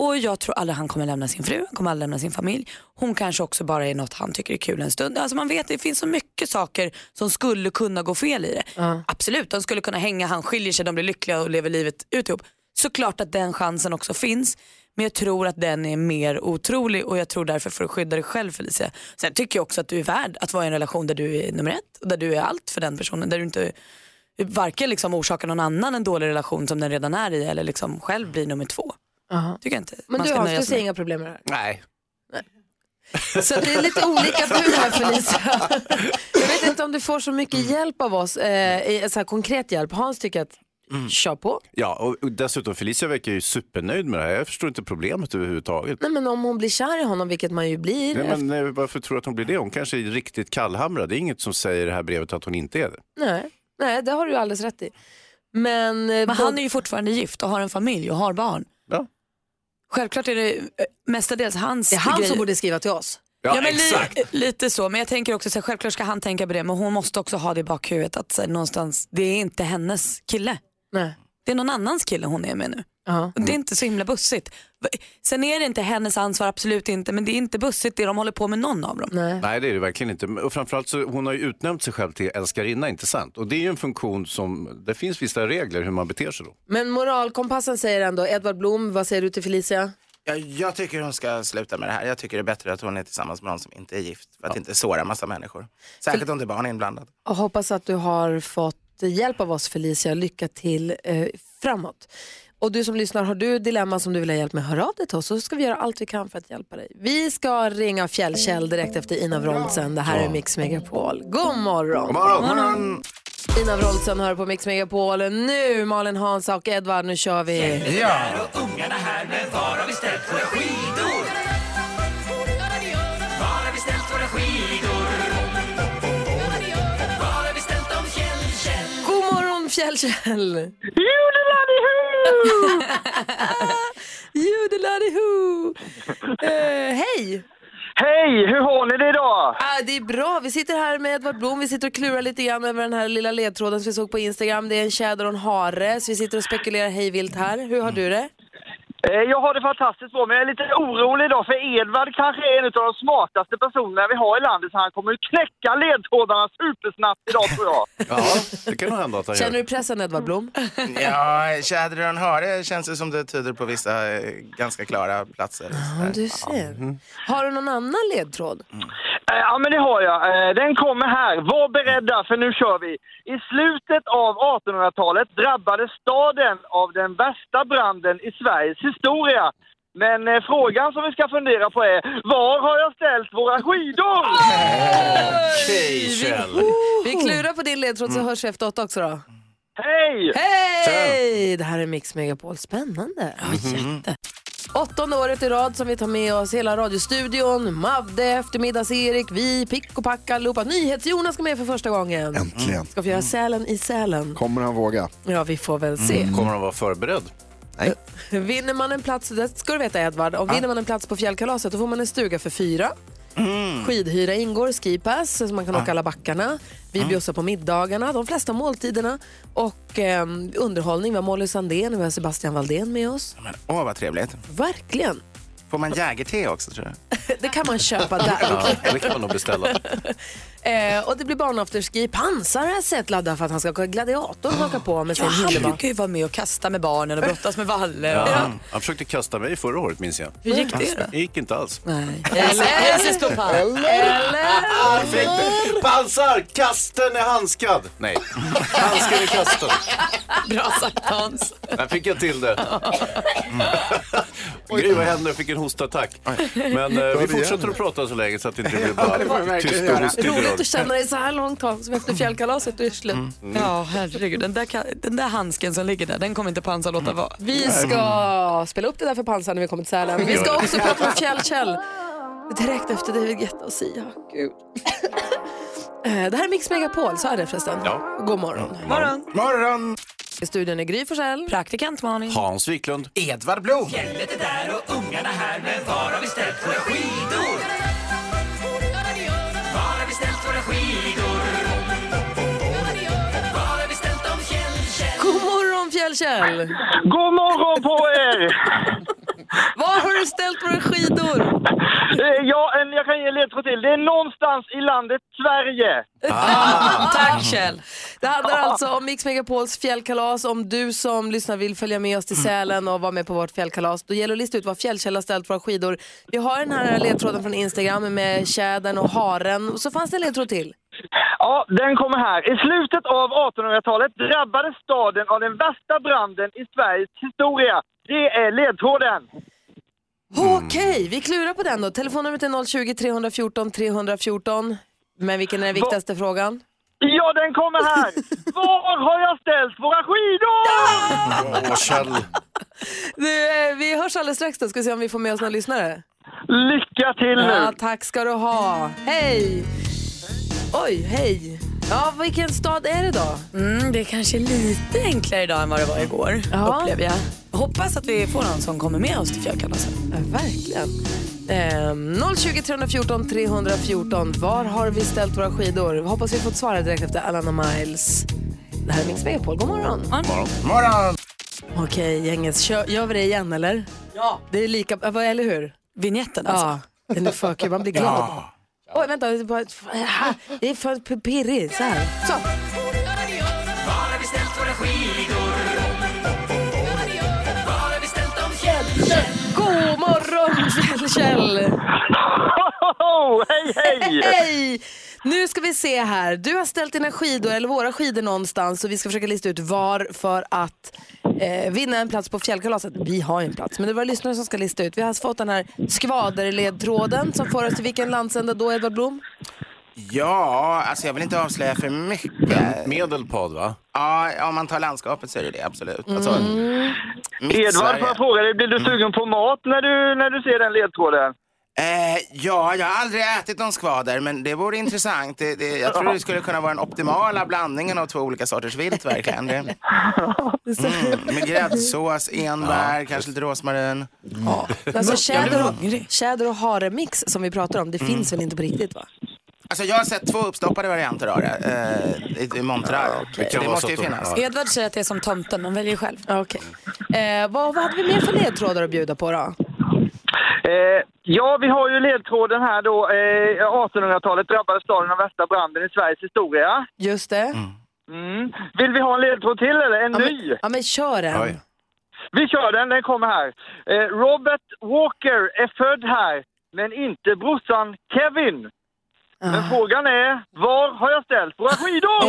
Och jag tror aldrig han kommer lämna sin fru, han kommer aldrig lämna sin familj. Hon kanske också bara är något han tycker är kul en stund. Alltså man vet det finns så mycket saker som skulle kunna gå fel i det. Absolut, de skulle kunna hänga, han skiljer sig, de blir lyckliga och lever livet ut ihop. Såklart att den chansen också finns. Men jag tror att den är mer otrolig och jag tror därför för att skydda dig själv Felicia. Sen tycker jag också att du är värd att vara i en relation där du är nummer ett och där du är allt för den personen. Där du inte varken liksom orsakar någon annan en dålig relation som den redan är i eller liksom själv blir nummer två. Tycker jag inte. Men man du nöja du ser inga problem med det här? Nej. Så det är lite olika bud här Felicia. Jag vet inte om du får så mycket hjälp av oss, eh, så här konkret hjälp. Hans tycker att kör på. Ja, och dessutom Felicia verkar ju supernöjd med det här. Jag förstår inte problemet överhuvudtaget. Nej, men om hon blir kär i honom, vilket man ju blir. Nej, men, eh, varför tror du att hon blir det? Hon kanske är riktigt kallhamrad. Det är inget som säger i det här brevet att hon inte är det. nej, nej, det har du ju alldeles rätt i. Men, Men han är ju fortfarande gift och har en familj och har barn. Ja. Självklart är det eh, mestadels hans Det är han grej. som borde skriva till oss. Ja, men exakt. Li, lite så, men jag tänker också så här, självklart ska han tänka på det men hon måste också ha det i bakhuvudet att så här, någonstans, det är inte hennes kille. Nej. Det är någon annans kille hon är med nu. Ja. Det är inte så himla bussigt. Sen är det inte hennes ansvar, absolut inte, men det är inte bussigt det de håller på med någon av dem. Nej. Nej, det är det verkligen inte. Och framförallt så hon har ju utnämnt sig själv till älskarinna, inte sant? Och det är ju en funktion som, det finns vissa regler hur man beter sig då. Men moralkompassen säger ändå, Edvard Blom, vad säger du till Felicia? Jag, jag tycker hon ska sluta med det här. Jag tycker det är bättre att hon är tillsammans med någon som inte är gift. För att inte såra massa människor. Särskilt om det är barn inblandade. Och hoppas att du har fått hjälp av oss Felicia. Lycka till eh, framåt. Och du som lyssnar, har du dilemma som du vill ha hjälp med, hör av dig till oss så ska vi göra allt vi kan för att hjälpa dig. Vi ska ringa Fjällkäll direkt efter Ina Wroldsen. Det här är Mix Megapol. God morgon! God morgon! God morgon. Ina Wroldsen hör på Mix Megapol. Nu Malin, Hansa och Edvard, nu kör vi. Ja. Fjällkäll! Judeladiho! Eh, hej! Hej, hur har ni det idag? Ah, det är bra. Vi sitter här med Edvard Blom. Vi sitter och klurar lite grann över den här lilla ledtråden som vi såg på Instagram. Det är en tjäder och en hare. Så vi sitter och spekulerar hejvilt här. Hur har du det? Eh, Jag har det fantastiskt bra, men jag är lite orolig idag för Edvard kanske är en av de smartaste personerna vi har i landet så han kommer ju knäcka ledtrådarna supersnabbt idag tror jag. Ja, det kan nog hända att han Känner gör. du pressen Edvard Blom? Ja, en hare känns det som det tyder på vissa eh, ganska klara platser. Ja, du ser. Har du någon annan ledtråd? Eh, Ja men det har jag. Eh, Den kommer här. Var beredda för nu kör vi. I slutet av 1800-talet drabbades staden av den värsta branden i Sveriges historia. Men eh, frågan som vi ska fundera på är, var har jag ställt våra skidor? Okej, Kjell. Vi klurar på din ledtråd så hörs vi efter åtta också då. Hej! Hej! Det här är Mix Megapol. Spännande. jätte. Åttonde året i rad som vi tar med oss hela radiostudion. Madde, eftermiddags-Erik, vi, pick och pack allihopa. NyhetsJonas ska med för första gången. Äntligen. Ska vi göra Sälen i Sälen? Kommer han våga? Ja, vi får väl se. Kommer han vara förberedd? Nej. Vinner man en plats, det ska du veta Edvard, om vinner man en plats på fjällkalaset då får man en stuga för fyra. Skidhyra ingår, skipass så man kan åka alla backarna. Vi bjussar på middagarna, de flesta måltiderna och eh, underhållning. Vi har Molly Sandén och vi har Sebastian Valdén med oss. Men, åh, vad trevligt. Verkligen. Får man jägerte också tror jag? Det kan man köpa där. Ja, det kan man nog beställa. Eh, och det blir barnafterski. Pansar har jag sett ladda för att han ska åka gladiator och haka på med Ja, sin han hinderbana. brukar ju vara med och kasta med barnen och brottas med Valle. Ja, och- han, han försökte kasta mig förra året minns jag. Hur gick det då? Det gick inte alls. Nej. Eller på Perfekt. Pansar! Kasten är handskad. Nej, handsken är kastad. Bra sagt Hans. Där fick jag till det. Gry, vad hände? Jag fick en hostattack. Men eh, vi fortsätter att prata så länge så att det inte blir Ja, bara tyst och göra. Direkt. att känna dig så här långt Hans, som efter fjällkalaset och slut. Ja, herregud. Den där, ka- den där handsken som ligger där, den kommer inte Pansar låta vara. Vi ska spela upp det där för pansar när vi kommer till Sälen. Vi ska också prata med Fjällkäll direkt efter David Guetta och Sia. Gud. Eh, Det här är Mix Megapol, så är det förresten. Ja. God morgon. Morgon. Morgon! I studion är Gry Forssell. Praktikant Malin. Hans Wiklund. Edvard Blom. Fjället är där och ungarna här, men var har vi ställt våra skidor? Morgon Fjällkäll! God morgon på er! Var har du ställt våra skidor? Eh, Ja, en, jag kan ge en ledtråd till. Det är någonstans i landet Sverige. Tack Kjell. Det handlar alltså om Mix Megapols fjällkalas. Om du som lyssnar vill följa med oss till Sälen och vara med på vårt fjällkalas, då gäller det att lista ut var Fjällkäll har ställt våra skidor. Vi har den här ledtråden från Instagram med tjädern och haren. Och så fanns det en ledtråd till. Ja, den kommer här. I slutet av 1800-talet drabbades staden av den värsta branden i Sveriges historia. Det är ledtråden. Okej, vi klurar på den då. Telefonnumret är 020 314 314. Men vilken är den viktigaste frågan? Ja, den kommer här. Var har jag ställt våra skidor? Åh, Kjell. Du, eh, vi hörs alldeles strax då. Ska se om vi får med oss några lyssnare. Lycka till nu. Ja, tack ska du ha. Hej! Oj, hej. Ja, vilken stad är det då? Mm, det är kanske lite enklare idag än vad det var igår, Ja. upplever jag. Hoppas att vi får någon som kommer med oss till fjällkalaset. Ja, verkligen. Ehm, 020 314 314. Var har vi ställt våra skidor? Hoppas vi fått svara direkt efter Alana Miles. Det här är Mix Megapol. God morgon. Morgon. Morgon! Okej, gänget. Kör, gör vi det igen eller? Ja. Det är lika, vad- eller hur? Vignetten alltså. Ja, den är för kul. Man blir glad. Oj, vänta. Det är, bara, det är för p- pirrig. Så här. Så. Var har vi ställt våra skidor? Var har vi ställt dem, Fjällkäll? God morgon, Fjällkäll! Oh, hej, hej! Hej! Nu ska vi se här. Du har ställt dina skidor, eller våra skidor någonstans och vi ska försöka lista ut var för att eh, vinna en plats på fjällkalaset. Vi har ju en plats, men det var lyssnare som ska lista ut. Vi har fått den här skvaderledtråden som får oss till vilken landsända då, Edvard Blom? Ja, alltså jag vill inte avslöja för mycket. Medelpad, va? Ja, om man tar landskapet så är det det, absolut. Alltså, Mm. Edvard, får jag fråga dig, blir du sugen på mat när du, när du ser den ledtråden? Eh, ja, jag har aldrig ätit någon skvader, men det vore intressant. Det, det, jag tror det skulle kunna vara den optimala blandningen av två olika sorters vilt, verkligen. Det, mm, med gräddsås, enbär, kanske lite rosmarin. Alltså tjäder och, tjäder och haremix som vi pratar om, det finns väl inte på riktigt va? Alltså jag har sett två uppstoppade varianter av det eh, i, montrar. Det kan det vara måste ju finnas. ja. Edvard säger att det är som tomten, man väljer själv. Okej. Eh, vad, vad hade vi mer för ledtrådar att bjuda på då? Eh, ja, vi har ju ledtråden här då. Eh, 1800-talet drabbade staden av värsta branden i Sveriges historia. Just det. Mm. Vill vi ha en ledtråd till eller en Ja, ny? men, ja men kör den. Oj. Vi kör den, den kommer här. Eh, Robert Walker är född här, men inte brorsan Kevin. Men frågan är, var har jag ställt våra skidor?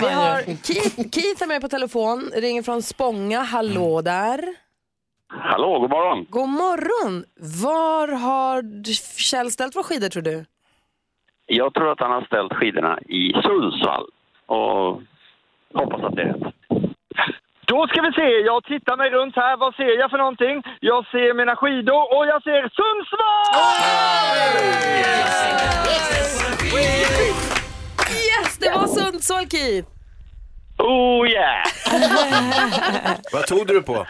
Vi har Keith, Keith är med på telefon, ringer från Spånga. Hallå där. Hallå, god morgon. God morgon. Var har Kjell ställt våra skidor tror du? Jag tror att han har ställt skidorna i Sundsvall och hoppas att det är rätt. Då ska vi se, jag tittar mig runt här. Vad ser jag för någonting? Jag ser mina skidor och jag ser Sundsvall! Yes, det var Sundsvall Keith. Oh yeah! Vad tog du på?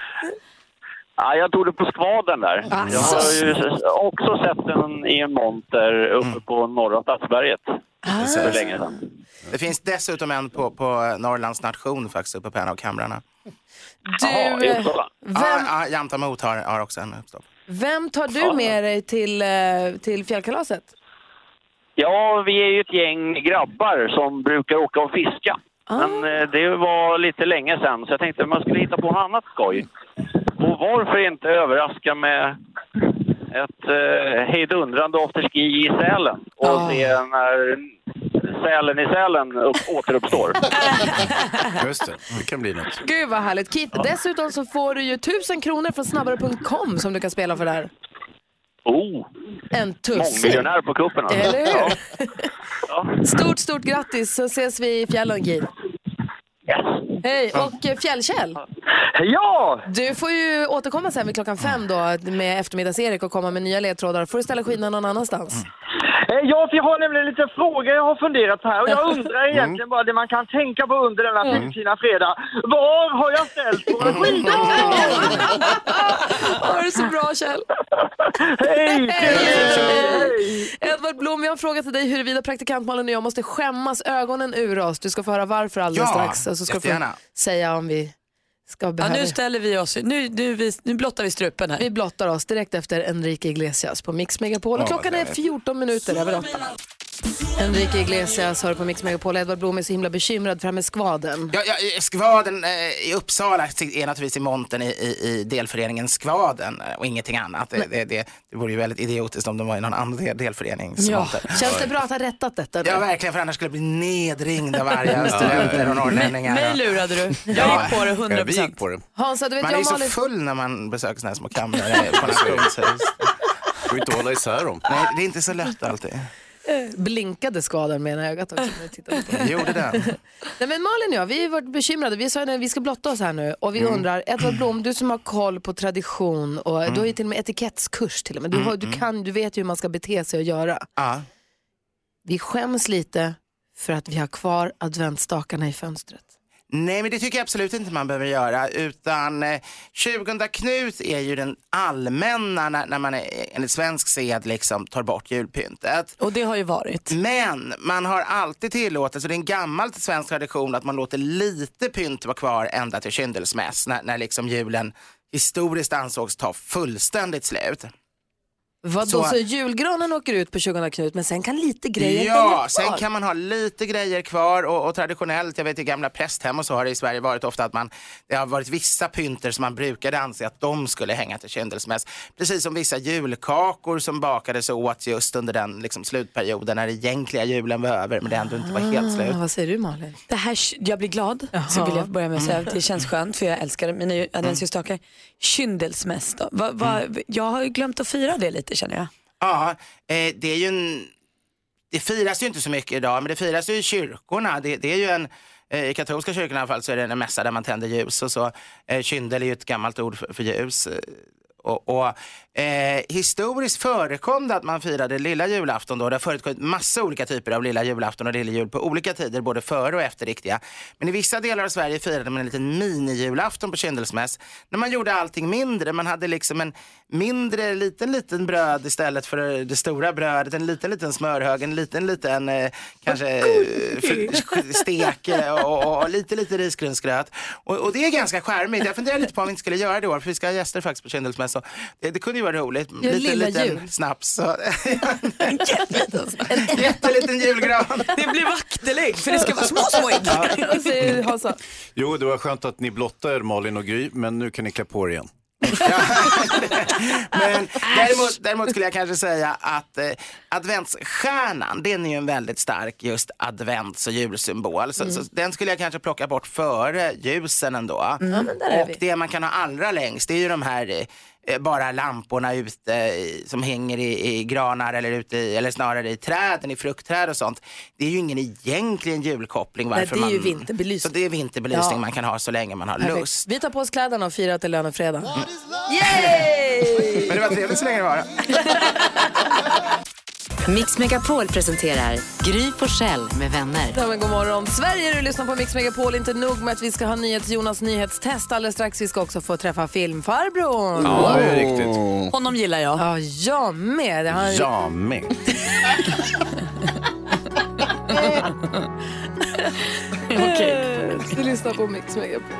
Ja, jag tog det på skvaden där. Asså. Jag har ju också sett den i en monter uppe på norra Stadsberget för länge sedan. Det finns dessutom en på, på Norrlands nation faktiskt uppe på en av kamrarna. Du, Jaha, eh, just så. vem, Ja, ja, Jamtamot har, har också en uppstopp. vem tar du med dig till, eh, till fjällkalaset? Ja, vi är ju ett gäng grabbar som brukar åka och fiska. Men eh, det var lite länge sedan, så jag tänkte att man skulle hitta på något annat skoj. Och varför inte överraska med ett eh, hejdundrande afterski i Sälen och se när sälen i Sälen upp, återuppstår. Just det, det kan bli något. Gud vad härligt. Keith, dessutom så får du ju tusen kronor från snabbare.com som du kan spela för där. Oh, En tuss. mångmiljonär på kuppen alltså. Eller hur? Ja. Stort, stort grattis så ses vi i fjällen Keith. Hej, och eh, Fjällkäll. Ja! Du får ju återkomma sen vid klockan fem då med eftermiddags-Erik och komma med nya ledtrådar. får du ställa skidorna någon annanstans. Eh, Ja, för jag har nämligen lite frågor jag har funderat på här och jag undrar egentligen bara det man kan tänka på under denna Mm. fina fredag. Var har jag ställt våra skidor? Ha det så bra Kjell. Hej! Edvard Blom, jag har en fråga till dig huruvida praktikantmalen och jag måste skämmas ögonen ur oss. Du ska få höra varför alldeles Ja, strax. Och så ska du få säga om vi ska Ja, behöva... nu ställer vi oss, nu, nu, vi, nu blottar vi strupen här. Vi blottar oss direkt efter Enrique Iglesias på Mix Megapol. Och Ja, klockan är vad 14 minuter över åtta. Enrique Iglesias hör på Mix Megapol. Edvard Blom är så himla bekymrad för det här med skvaden. Ja, ja, skvaden eh, i Uppsala är naturligtvis i monten i, i, i delföreningen Skvaden eh, och ingenting annat. Det, det, det, det vore ju väldigt idiotiskt om de var i någon annan del, delförenings Ja. Känns det bra att ha rättat detta? nu? Ja, verkligen, för annars skulle jag bli nedringd av arga studenter och norrlänningar. Mig lurade du. Jag Ja. gick på det 100%. Ja, vi gick på det. Hansa, du vet Man jag är ju så full när man besöker sådana här små kamrar på nationshus. Går inte att hålla isär dem. Nej, det är inte så lätt alltid. Blinkade skadan med ena ögat också. när tittade på det. Gjorde det. Nej, men Malin och jag, vi har varit bekymrade. Vi sa att vi ska blotta oss här nu och vi Mm. undrar, Edvard Blom, du som har koll på tradition och du har ju till och med etikettkurs till och med. Du, har, du, kan, du vet ju hur man ska bete sig och göra. Ja. Vi skäms lite för att vi har kvar adventsstakarna i fönstret. Nej, men det tycker jag absolut inte man behöver göra. Utan eh, 20 Knut är ju den allmänna när, när man är, enligt svensk sed liksom tar bort julpyntet. Och det har ju varit. Men man har alltid tillåtit, så det är en gammal svensk tradition att man låter lite pynt vara kvar ända till kyndelsmäss när, när liksom julen historiskt ansågs ta fullständigt slut. Vadå, Så- så, julgranen åker ut på 20 Knut men sen kan lite grejer Ja, sen kan man ha lite grejer kvar och, och traditionellt, jag vet i gamla prästhem och så har det i Sverige varit ofta att man, det har varit vissa pynter som man brukade anse att de skulle hänga till kyndelsmäss. Precis som vissa julkakor som bakades och åts just under den liksom, slutperioden när egentliga julen var över men det ändå inte var helt slut. Ah, vad säger du Malin? Det här, jag blir glad, så vill jag börja med att säga att det känns skönt för jag älskar mina adventsljusstakar. Kyndelsmäss då? Va, va, Jag har ju glömt att fira det lite känner jag. Ja, eh, det är ju en... Det firas ju inte så mycket idag, men det firas ju i kyrkorna. Det, det är ju en... eh, I katolska kyrkan i alla fall så är det en mässa där man tänder ljus och så. Eh, kyndel är ju ett gammalt ord för, för ljus. Eh, och, och, eh, historiskt förekom det att man firade lilla julafton då. Det har förekommit massa olika typer av lilla julafton och lilla jul på olika tider, både före och efter riktiga. Men i vissa delar av Sverige firade man en liten minijulafton på kyndelsmäss. När man gjorde allting mindre. Man hade liksom en mindre, liten, liten bröd istället för det stora brödet. En liten, liten smörhög, en liten, liten eh, kanske eh, för- stek och, och, och lite, lite risgrynsgröt. Och, och det är ganska charmigt. Jag funderar lite på om vi inte skulle göra det i år, för vi ska ha gäster faktiskt på kyndelsmäss. Det, det kunde ju vara roligt. Ja, lite, lilla liten jul. snaps. Så. en jätteliten julgran. Det blir vaktelägg för det ska vara små, små ägg. Jo, det var skönt att ni blottade er Malin och Gry, men nu kan ni klä på er igen. Men däremot, däremot skulle jag kanske säga att eh, adventsstjärnan, den är ju en väldigt stark just advents och julsymbol. Så, så den skulle jag kanske plocka bort före ljusen ändå. Mm. Och det man kan ha allra längst, det är ju de här eh, bara lamporna ute i, som hänger i, i granar eller, ute i, eller snarare i träden, i fruktträd och sånt. Det är ju ingen egentligen julkoppling. Nej, Varför det är ju man, vinterbelysning. Så det är vinterbelysning Ja. man kan ha så länge man har Perfekt. lust. Vi tar på oss kläderna och firar att det är lönefredag. Men det var trevligt så länge det var. Mix Megapol presenterar Gry Forssell med vänner. Ja, men god morgon. Sverige, du lyssnar på Mix Megapol. Inte nog med att vi ska ha nyhets Jonas nyhetstest alldeles strax. Vi ska också få träffa filmfarbrorn. Ja, det är riktigt. Honom gillar jag. Ja, jag med. Han... Jag med. Okej. Du lyssnar på Mix Megapol.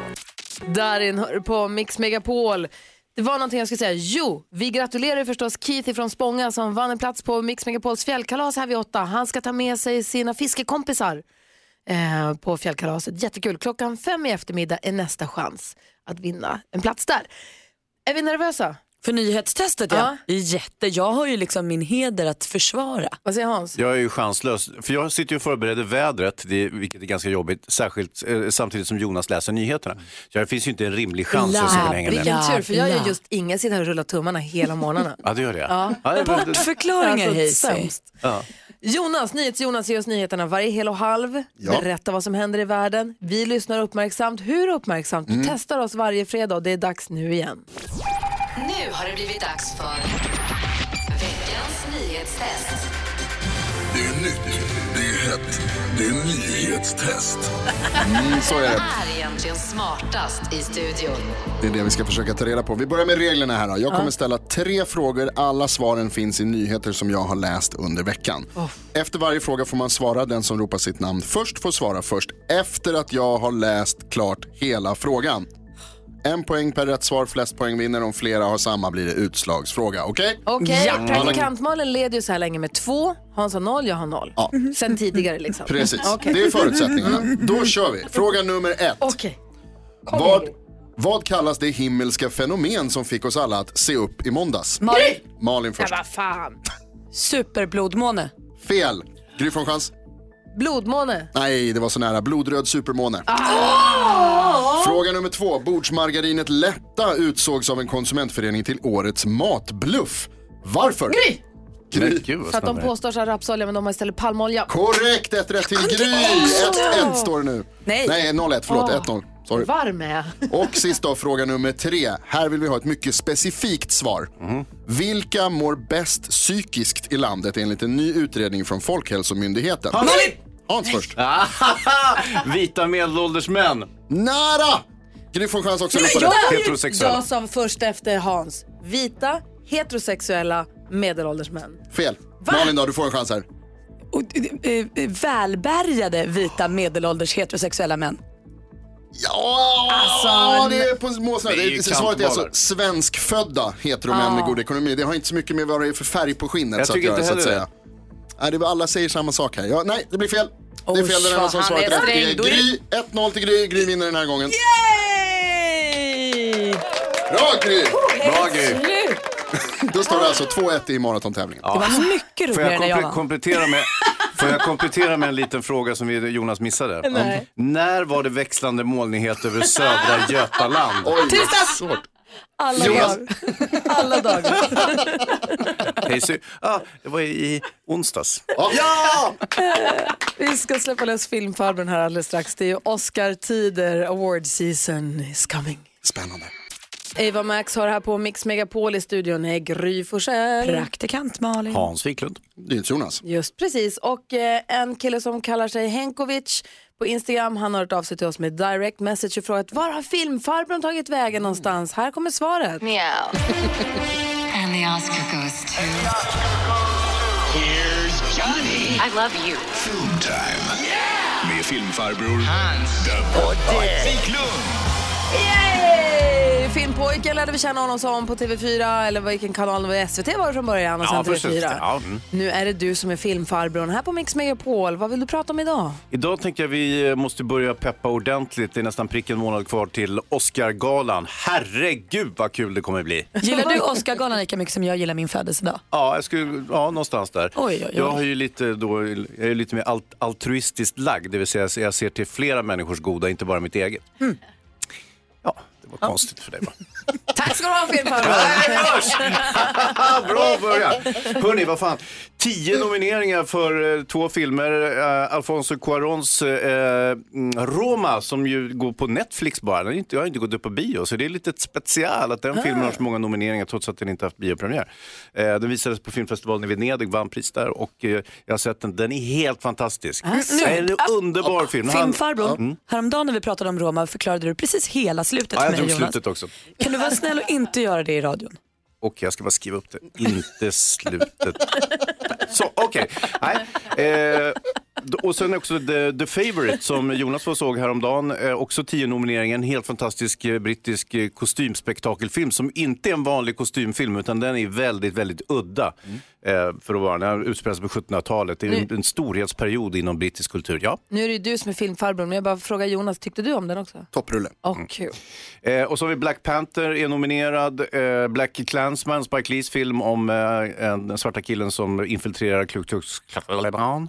Darin hör på Mix Megapol. Det var någonting jag skulle säga. Jo, vi gratulerar förstås Keith från Spånga som vann en plats på Mix Megapols fjällkalas här vid åtta. Han ska ta med sig sina fiskekompisar eh, på fjällkalaset. Jättekul. Klockan fem i eftermiddag är nästa chans att vinna en plats där. Är vi nervösa? För nyhetstestet ja. Jätte. Jag har ju liksom min heder att försvara. Vad säger Hans? Jag är ju chanslös, för jag sitter ju och förbereder vädret, det, vilket är ganska jobbigt, särskilt eh, samtidigt som Jonas läser nyheterna. Så det finns ju inte en rimlig chans att jag ska hänga med. Vilken tur, för jag gör just inget, sitter här och rullar tummarna hela morgnarna. Ja, det gör det. Ja. Ja, Bortförklaringar Alltså. Ja. Jonas, NyhetsJonas ger oss nyheterna varje hel och halv. Ja. Berätta vad som händer i världen. Vi lyssnar uppmärksamt. Hur uppmärksamt? Du Mm. testar oss varje fredag och det är dags nu igen. Nu har det blivit dags för veckans nyhetstest. Det är nytt, det är hett, det är nyhetstest. Mm, så är det. Vem är egentligen smartast i studion? Det är det vi ska försöka ta reda på. Vi börjar med reglerna här. Då. Jag kommer ställa tre frågor. Alla svaren finns i nyheter som jag har läst under veckan. Efter varje fråga får man svara. Den som ropar sitt namn först får svara först efter att jag har läst klart hela frågan. En poäng per rätt svar, flest poäng vinner. Om flera har samma blir det utslagsfråga. Okej? Okej, Alla- praktikantmalen leder ju så här länge med två. Hans har noll, jag har noll. Ja. Sen tidigare liksom. Precis, Okej. det är förutsättningarna. Då kör vi. Fråga nummer ett. Okej. Vad, vad kallas det himmelska fenomen som fick oss alla att se upp i måndags? Malin. Malin först. Ja, vad fan. Superblodmåne. Fel. Gry får en chans. Blodmåne. Nej, det var så nära. Blodröd supermåne. Ah! Fråga nummer två. Bordsmargarinet Lätta utsågs av en konsumentförening till årets matbluff. Varför? Gry! Gry. För att de påstår sig ha rapsolja men de har istället palmolja. Korrekt, ett rätt till Gry. 1-1 står det nu. Nej. Nej, 0-1, förlåt. Åh. 1-0. Sorry. Varm är jag. Och sist då, fråga nummer tre. Här vill vi ha ett mycket specifikt svar. Vilka mår bäst psykiskt i landet enligt en ny utredning från Folkhälsomyndigheten? Hans. Hans först. Vita medelålders män. Nära! Gry får en chans också ropa Jag. Heterosexuella. jag sa först efter Hans. Vita, heterosexuella, medelålders män. Fel. Malin då, du får en chans här. Och, eh, eh, välbärgade vita medelålders heterosexuella män. Ja, Alltså, det är på är- Svaret är alltså svenskfödda heteromän med god ekonomi. Det har inte så mycket med vad det är för färg på skinnet Jag så att tycker göra, inte så att säga. Nej, det är, alla säger samma sak här. Ja, nej, det blir fel. Det är fel, den enda vad som svarat är rätt är är det- Gry. 1-0 till Gry. Gry vinner den här gången. Yay! Bra Gry! Bra Gry. Då står det alltså 2-1 i maratontävlingen. Det var mycket Får roligare jag när jag komple- vann. komplettera med Får jag komplettera med en liten fråga som vi, Jonas missade? Nej. När var det växlande molnighet över södra Götaland? Oj, Tisdags! svårt. Alla dagar. Alla dagar. Hej, sy- ah, det var i, onsdags. Ja! Vi ska släppa lös filmfarbrorn här alldeles strax. Det är ju Oscar-tider, award season is coming. Spännande. Ava Max har här på Mix Megapol i studion är Gry Forssell. Praktikant Malin. Hans Wiklund. Jonas. Just precis. Och eh, en kille som kallar sig Henkovic på Instagram, han har hört av sig till oss med direct message och frågat var har filmfarbrorn tagit vägen någonstans? Här kommer svaret. And the Oscar goes to... Here's Johnny. I love you. Filmtime. Med filmfarbror Hans the Wiklund. Yay! Filmpojken lärde vi känna honom som på TV4 eller vilken kanal det var SVT var det från början och sen Ja, först TV4. efter- ja, mm. Nu är det du som är filmfarbrorn här på Mix Megapol. Vad vill du prata om idag? Idag tänker jag vi måste börja peppa ordentligt. Det är nästan prick en månad kvar till Oscargalan. Herregud vad kul det kommer bli. Gillar du Oscargalan lika mycket som jag gillar min födelsedag? Ja, jag skulle, ja någonstans där. Oj, oj, oj. Jag, har ju lite då, jag är lite mer alt, altruistiskt lagd, det vill säga jag ser till flera människors goda, inte bara mitt eget. Mm. Det var konstigt för dig va? Tack ska du ha filmfarbrorn. Bra början! Hörni, vad fan. Tio nomineringar för eh, två filmer. Eh, Alfonso Cuarons eh, mm, Roma som ju går på Netflix bara. Den har inte, jag har inte gått upp på bio så det är lite special att den filmen har så många nomineringar trots att den inte haft biopremiär. Eh, den visades på filmfestivalen i Venedig, vann pris där och eh, jag har sett den. Den är helt fantastisk. Alltså. Det är en underbar film. Han- Filmfarbror, Mm. häromdagen när vi pratade om Roma förklarade du precis hela slutet Ja, för mig Jonas. slutet också. Kan du vara snäll och inte göra det i radion? Och jag ska bara skriva upp det, inte slutet. Så, okej. Nej. Eh, och sen också The, The Favourite som Jonas var såg häromdagen. Eh, också tio nomineringar. En helt fantastisk eh, brittisk eh, kostymspektakelfilm som inte är en vanlig kostymfilm utan den är väldigt, väldigt udda. Eh, för att vara, den utspelar sig på 1700-talet. Det är en, en storhetsperiod inom brittisk kultur. Ja. Nu är det ju du som är filmfarbrorn, men jag bara frågar Jonas, tyckte du om den också? Topprulle. Åh, kul. Eh, och så har vi Black Panther är nominerad. Eh, Black Klansman, Spike Lees film om eh, en, den svarta killen som infiltrerar Ku Klux Klan.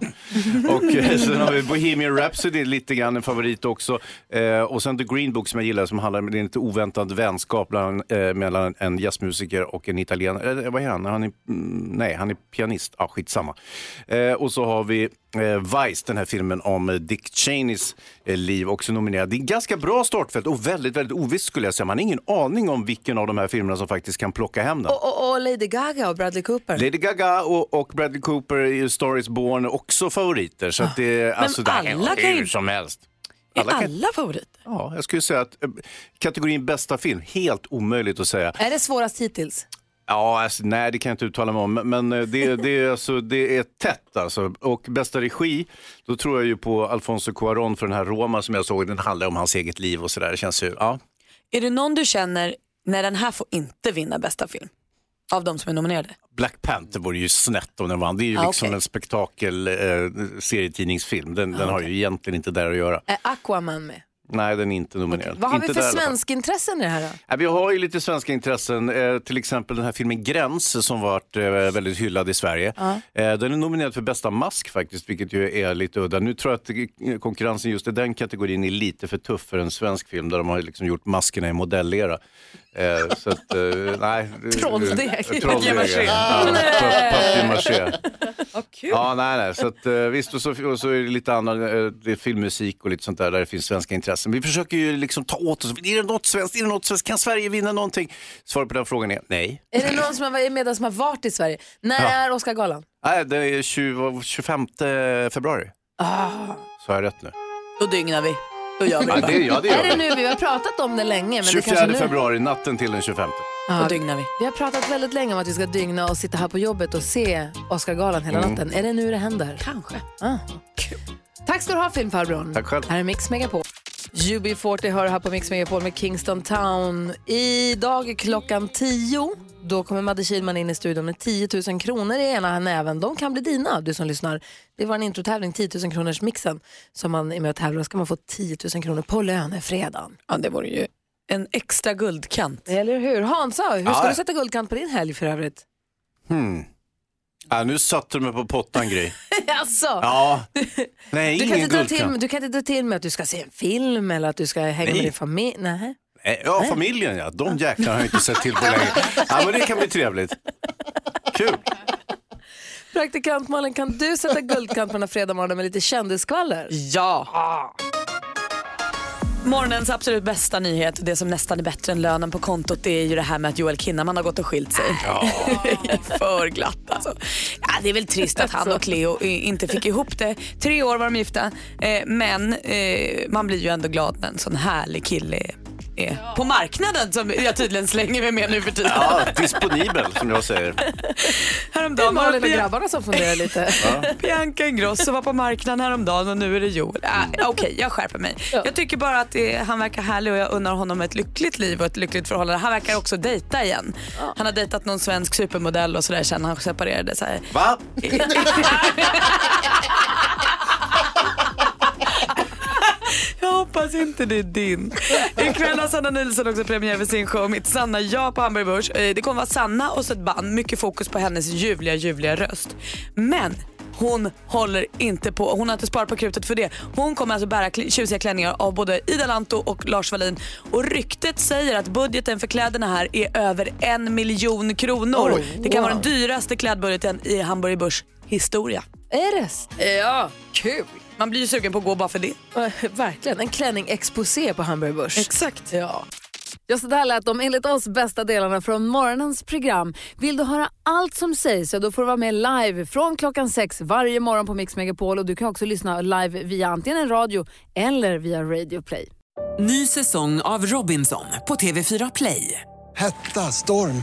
och eh, sen har vi Bohemian Rhapsody, lite grann en favorit också. Eh, och sen The Green Book som jag gillar som handlar om en lite oväntad vänskap bland, eh, mellan en jazzmusiker och en italienare. Eh, vad är han? han är, mm, nej, han är pianist. Ah, skitsamma. Eh, och så har vi eh, Vice, den här filmen om Dick Cheneys eh, liv, också nominerad. Det är en ganska bra startfält och väldigt, väldigt ovisst skulle jag säga. Man har ingen aning om vilken av de här filmerna som faktiskt kan plocka hem den. Och, och, och Lady Gaga och Bradley Cooper. Lady Gaga och, och Bradley Cooper i Star is Born är också favoriter. Så att det, är- alltså, det är alla ju- hur som helst. Är Alla alla, kan- favoriter? Ja, jag skulle säga att eh, kategorin bästa film, helt omöjligt att säga. Är det svårast hittills? Ja, alltså, nej det kan jag inte uttala mig om, men- eh, det, det, är, alltså, det är tätt alltså. Och bästa regi, då tror jag ju på Alfonso Cuarón för den här Roma som jag såg, den handlar om hans eget liv och sådär. Det känns ju, ja. Är det någon du känner, när den här får inte vinna bästa film? Av de som är nominerade? Black Panther vore ju snett om den vann. Det är ju Ah, liksom okej. en spektakel eh, serietidningsfilm. Den, den har ju egentligen inte där att göra. Är Aquaman med? Nej, den är inte nominerad. Vad har inte vi för svenska intressen i det här då? Ja, vi har ju lite svenska intressen, eh, till exempel den här filmen Gräns som varit eh, väldigt hyllad i Sverige. Eh, den är nominerad för bästa mask faktiskt, vilket ju är lite udda. Nu tror jag att konkurrensen just i den kategorin är lite för tuff för en svensk film där de har liksom gjort maskerna i modellera. Eh, så att, eh, nej. Trolldeg. Trolldeg. Papier-maché. Nej. papier-maché. kul. Ja, nej, nej. Så att, eh, visst, och så, och så är det lite annat, eh, det är filmmusik och lite sånt där, där det finns svenska intressen. Vi försöker ju liksom ta åt oss, är det något svenskt, är det något svenskt, kan Sverige vinna någonting? Svaret på den frågan är nej. Är det någon som har varit med som har varit i Sverige? När Ja. är Oscargalan? Nej, det är 20, 25 februari. Ah. Så har jag rätt nu. Då dygnar vi. Då gör vi Ja, det bara. det, ja, det gör är det nu? Vi har pratat om det länge. Men det 24 kanske nu... februari, natten till den 25. Ja, Då dygnar vi. Vi har pratat väldigt länge om att vi ska dygna och sitta här på jobbet och se Oscargalan hela Mm. natten. Är det nu det händer? Kanske. Ah. Tack ska du ha filmfarbrorn. Tack själv. Här är Mix Megapol. UB40 hör här på Mix Megapol med Kingston Town. Idag är klockan 10. Då kommer Madde Kihlman in i studion med 10 000 kronor i ena näven. De kan bli dina, du som lyssnar. Det var en introtävling, 10 000 kronors mixen som man är med och tävlar. Då ska man få 10 000 kronor på lönefredagen. Ja, det vore ju en extra guldkant. Eller hur? Hansa, hur ska Ja. du sätta guldkant på din helg för övrigt? Hmm. Ja, nu satte du mig på pottan, Gry. alltså, Ja. Nej, du, kan ingen inte dra till, guldkant. du kan inte dra till med att du ska se en film eller att du ska hänga Nej. med din familj. Nej. Nej, Ja, familjen ja. De jäklarna har jag inte sett till på länge. Ja, men det kan bli trevligt. Kul. Praktikant Malin, kan du sätta guldkant på den här fredagsmorgonen med lite kändisskvaller? Ja. Morgonens absolut bästa nyhet, det som nästan är bättre än lönen på kontot, det är ju det här med att Joel Kinnaman har gått och skilt sig. För glatt alltså. Ja, det är väl trist att han och Cleo i- inte fick ihop det. Tre år var de gifta, eh, men eh, man blir ju ändå glad när en sån härlig kille är, är på marknaden som jag tydligen slänger mig med nu för tiden. Ja, disponibel som jag säger. Det är Häromdagen Malin och det grabbarna som funderar lite. Bianca Ingrosso var på marknaden häromdagen och nu är det Joel. Ah, Okej, jag skärper mig. Jag tycker bara att det, han verkar härlig och jag unnar honom ett lyckligt liv och ett lyckligt förhållande. Han verkar också dejta igen. Han har dejtat någon svensk supermodell och sådär sen han separerade. Så här. Va? hoppas inte det är din. Ikväll har Sanna Nilsson också premiär för sin show Mitt sanna ja på Hamburg Börs. Eh, Det kommer vara Sanna och så ett band. Mycket fokus på hennes ljuvliga, ljuvliga röst. Men hon håller inte på, hon har inte sparat på krutet för det. Hon kommer alltså bära kl- tjusiga klänningar av både Ida Lanto och Lars Wallin. Och ryktet säger att budgeten för kläderna här är över en miljon kronor. Oj, det kan vara wow. den dyraste klädbudgeten i Hamburg Börs historia. Är det? Ja, kul. Man blir ju sugen på att gå bara för det. Eh, Verkligen, en klänning-exposé på Hamburg Börs. Exakt. Ja. Ja, så där lät de enligt oss bästa delarna från morgonens program. Vill du höra allt som sägs så då får du vara med live från klockan sex varje morgon på Mix Megapol och du kan också lyssna live via antingen en radio eller via Radio Play. Ny säsong av Robinson på TV4 Play. Hetta, storm,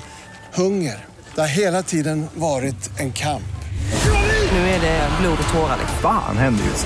hunger. Det har hela tiden varit en kamp. Nu är det blod och tårar. liksom. Fan händer just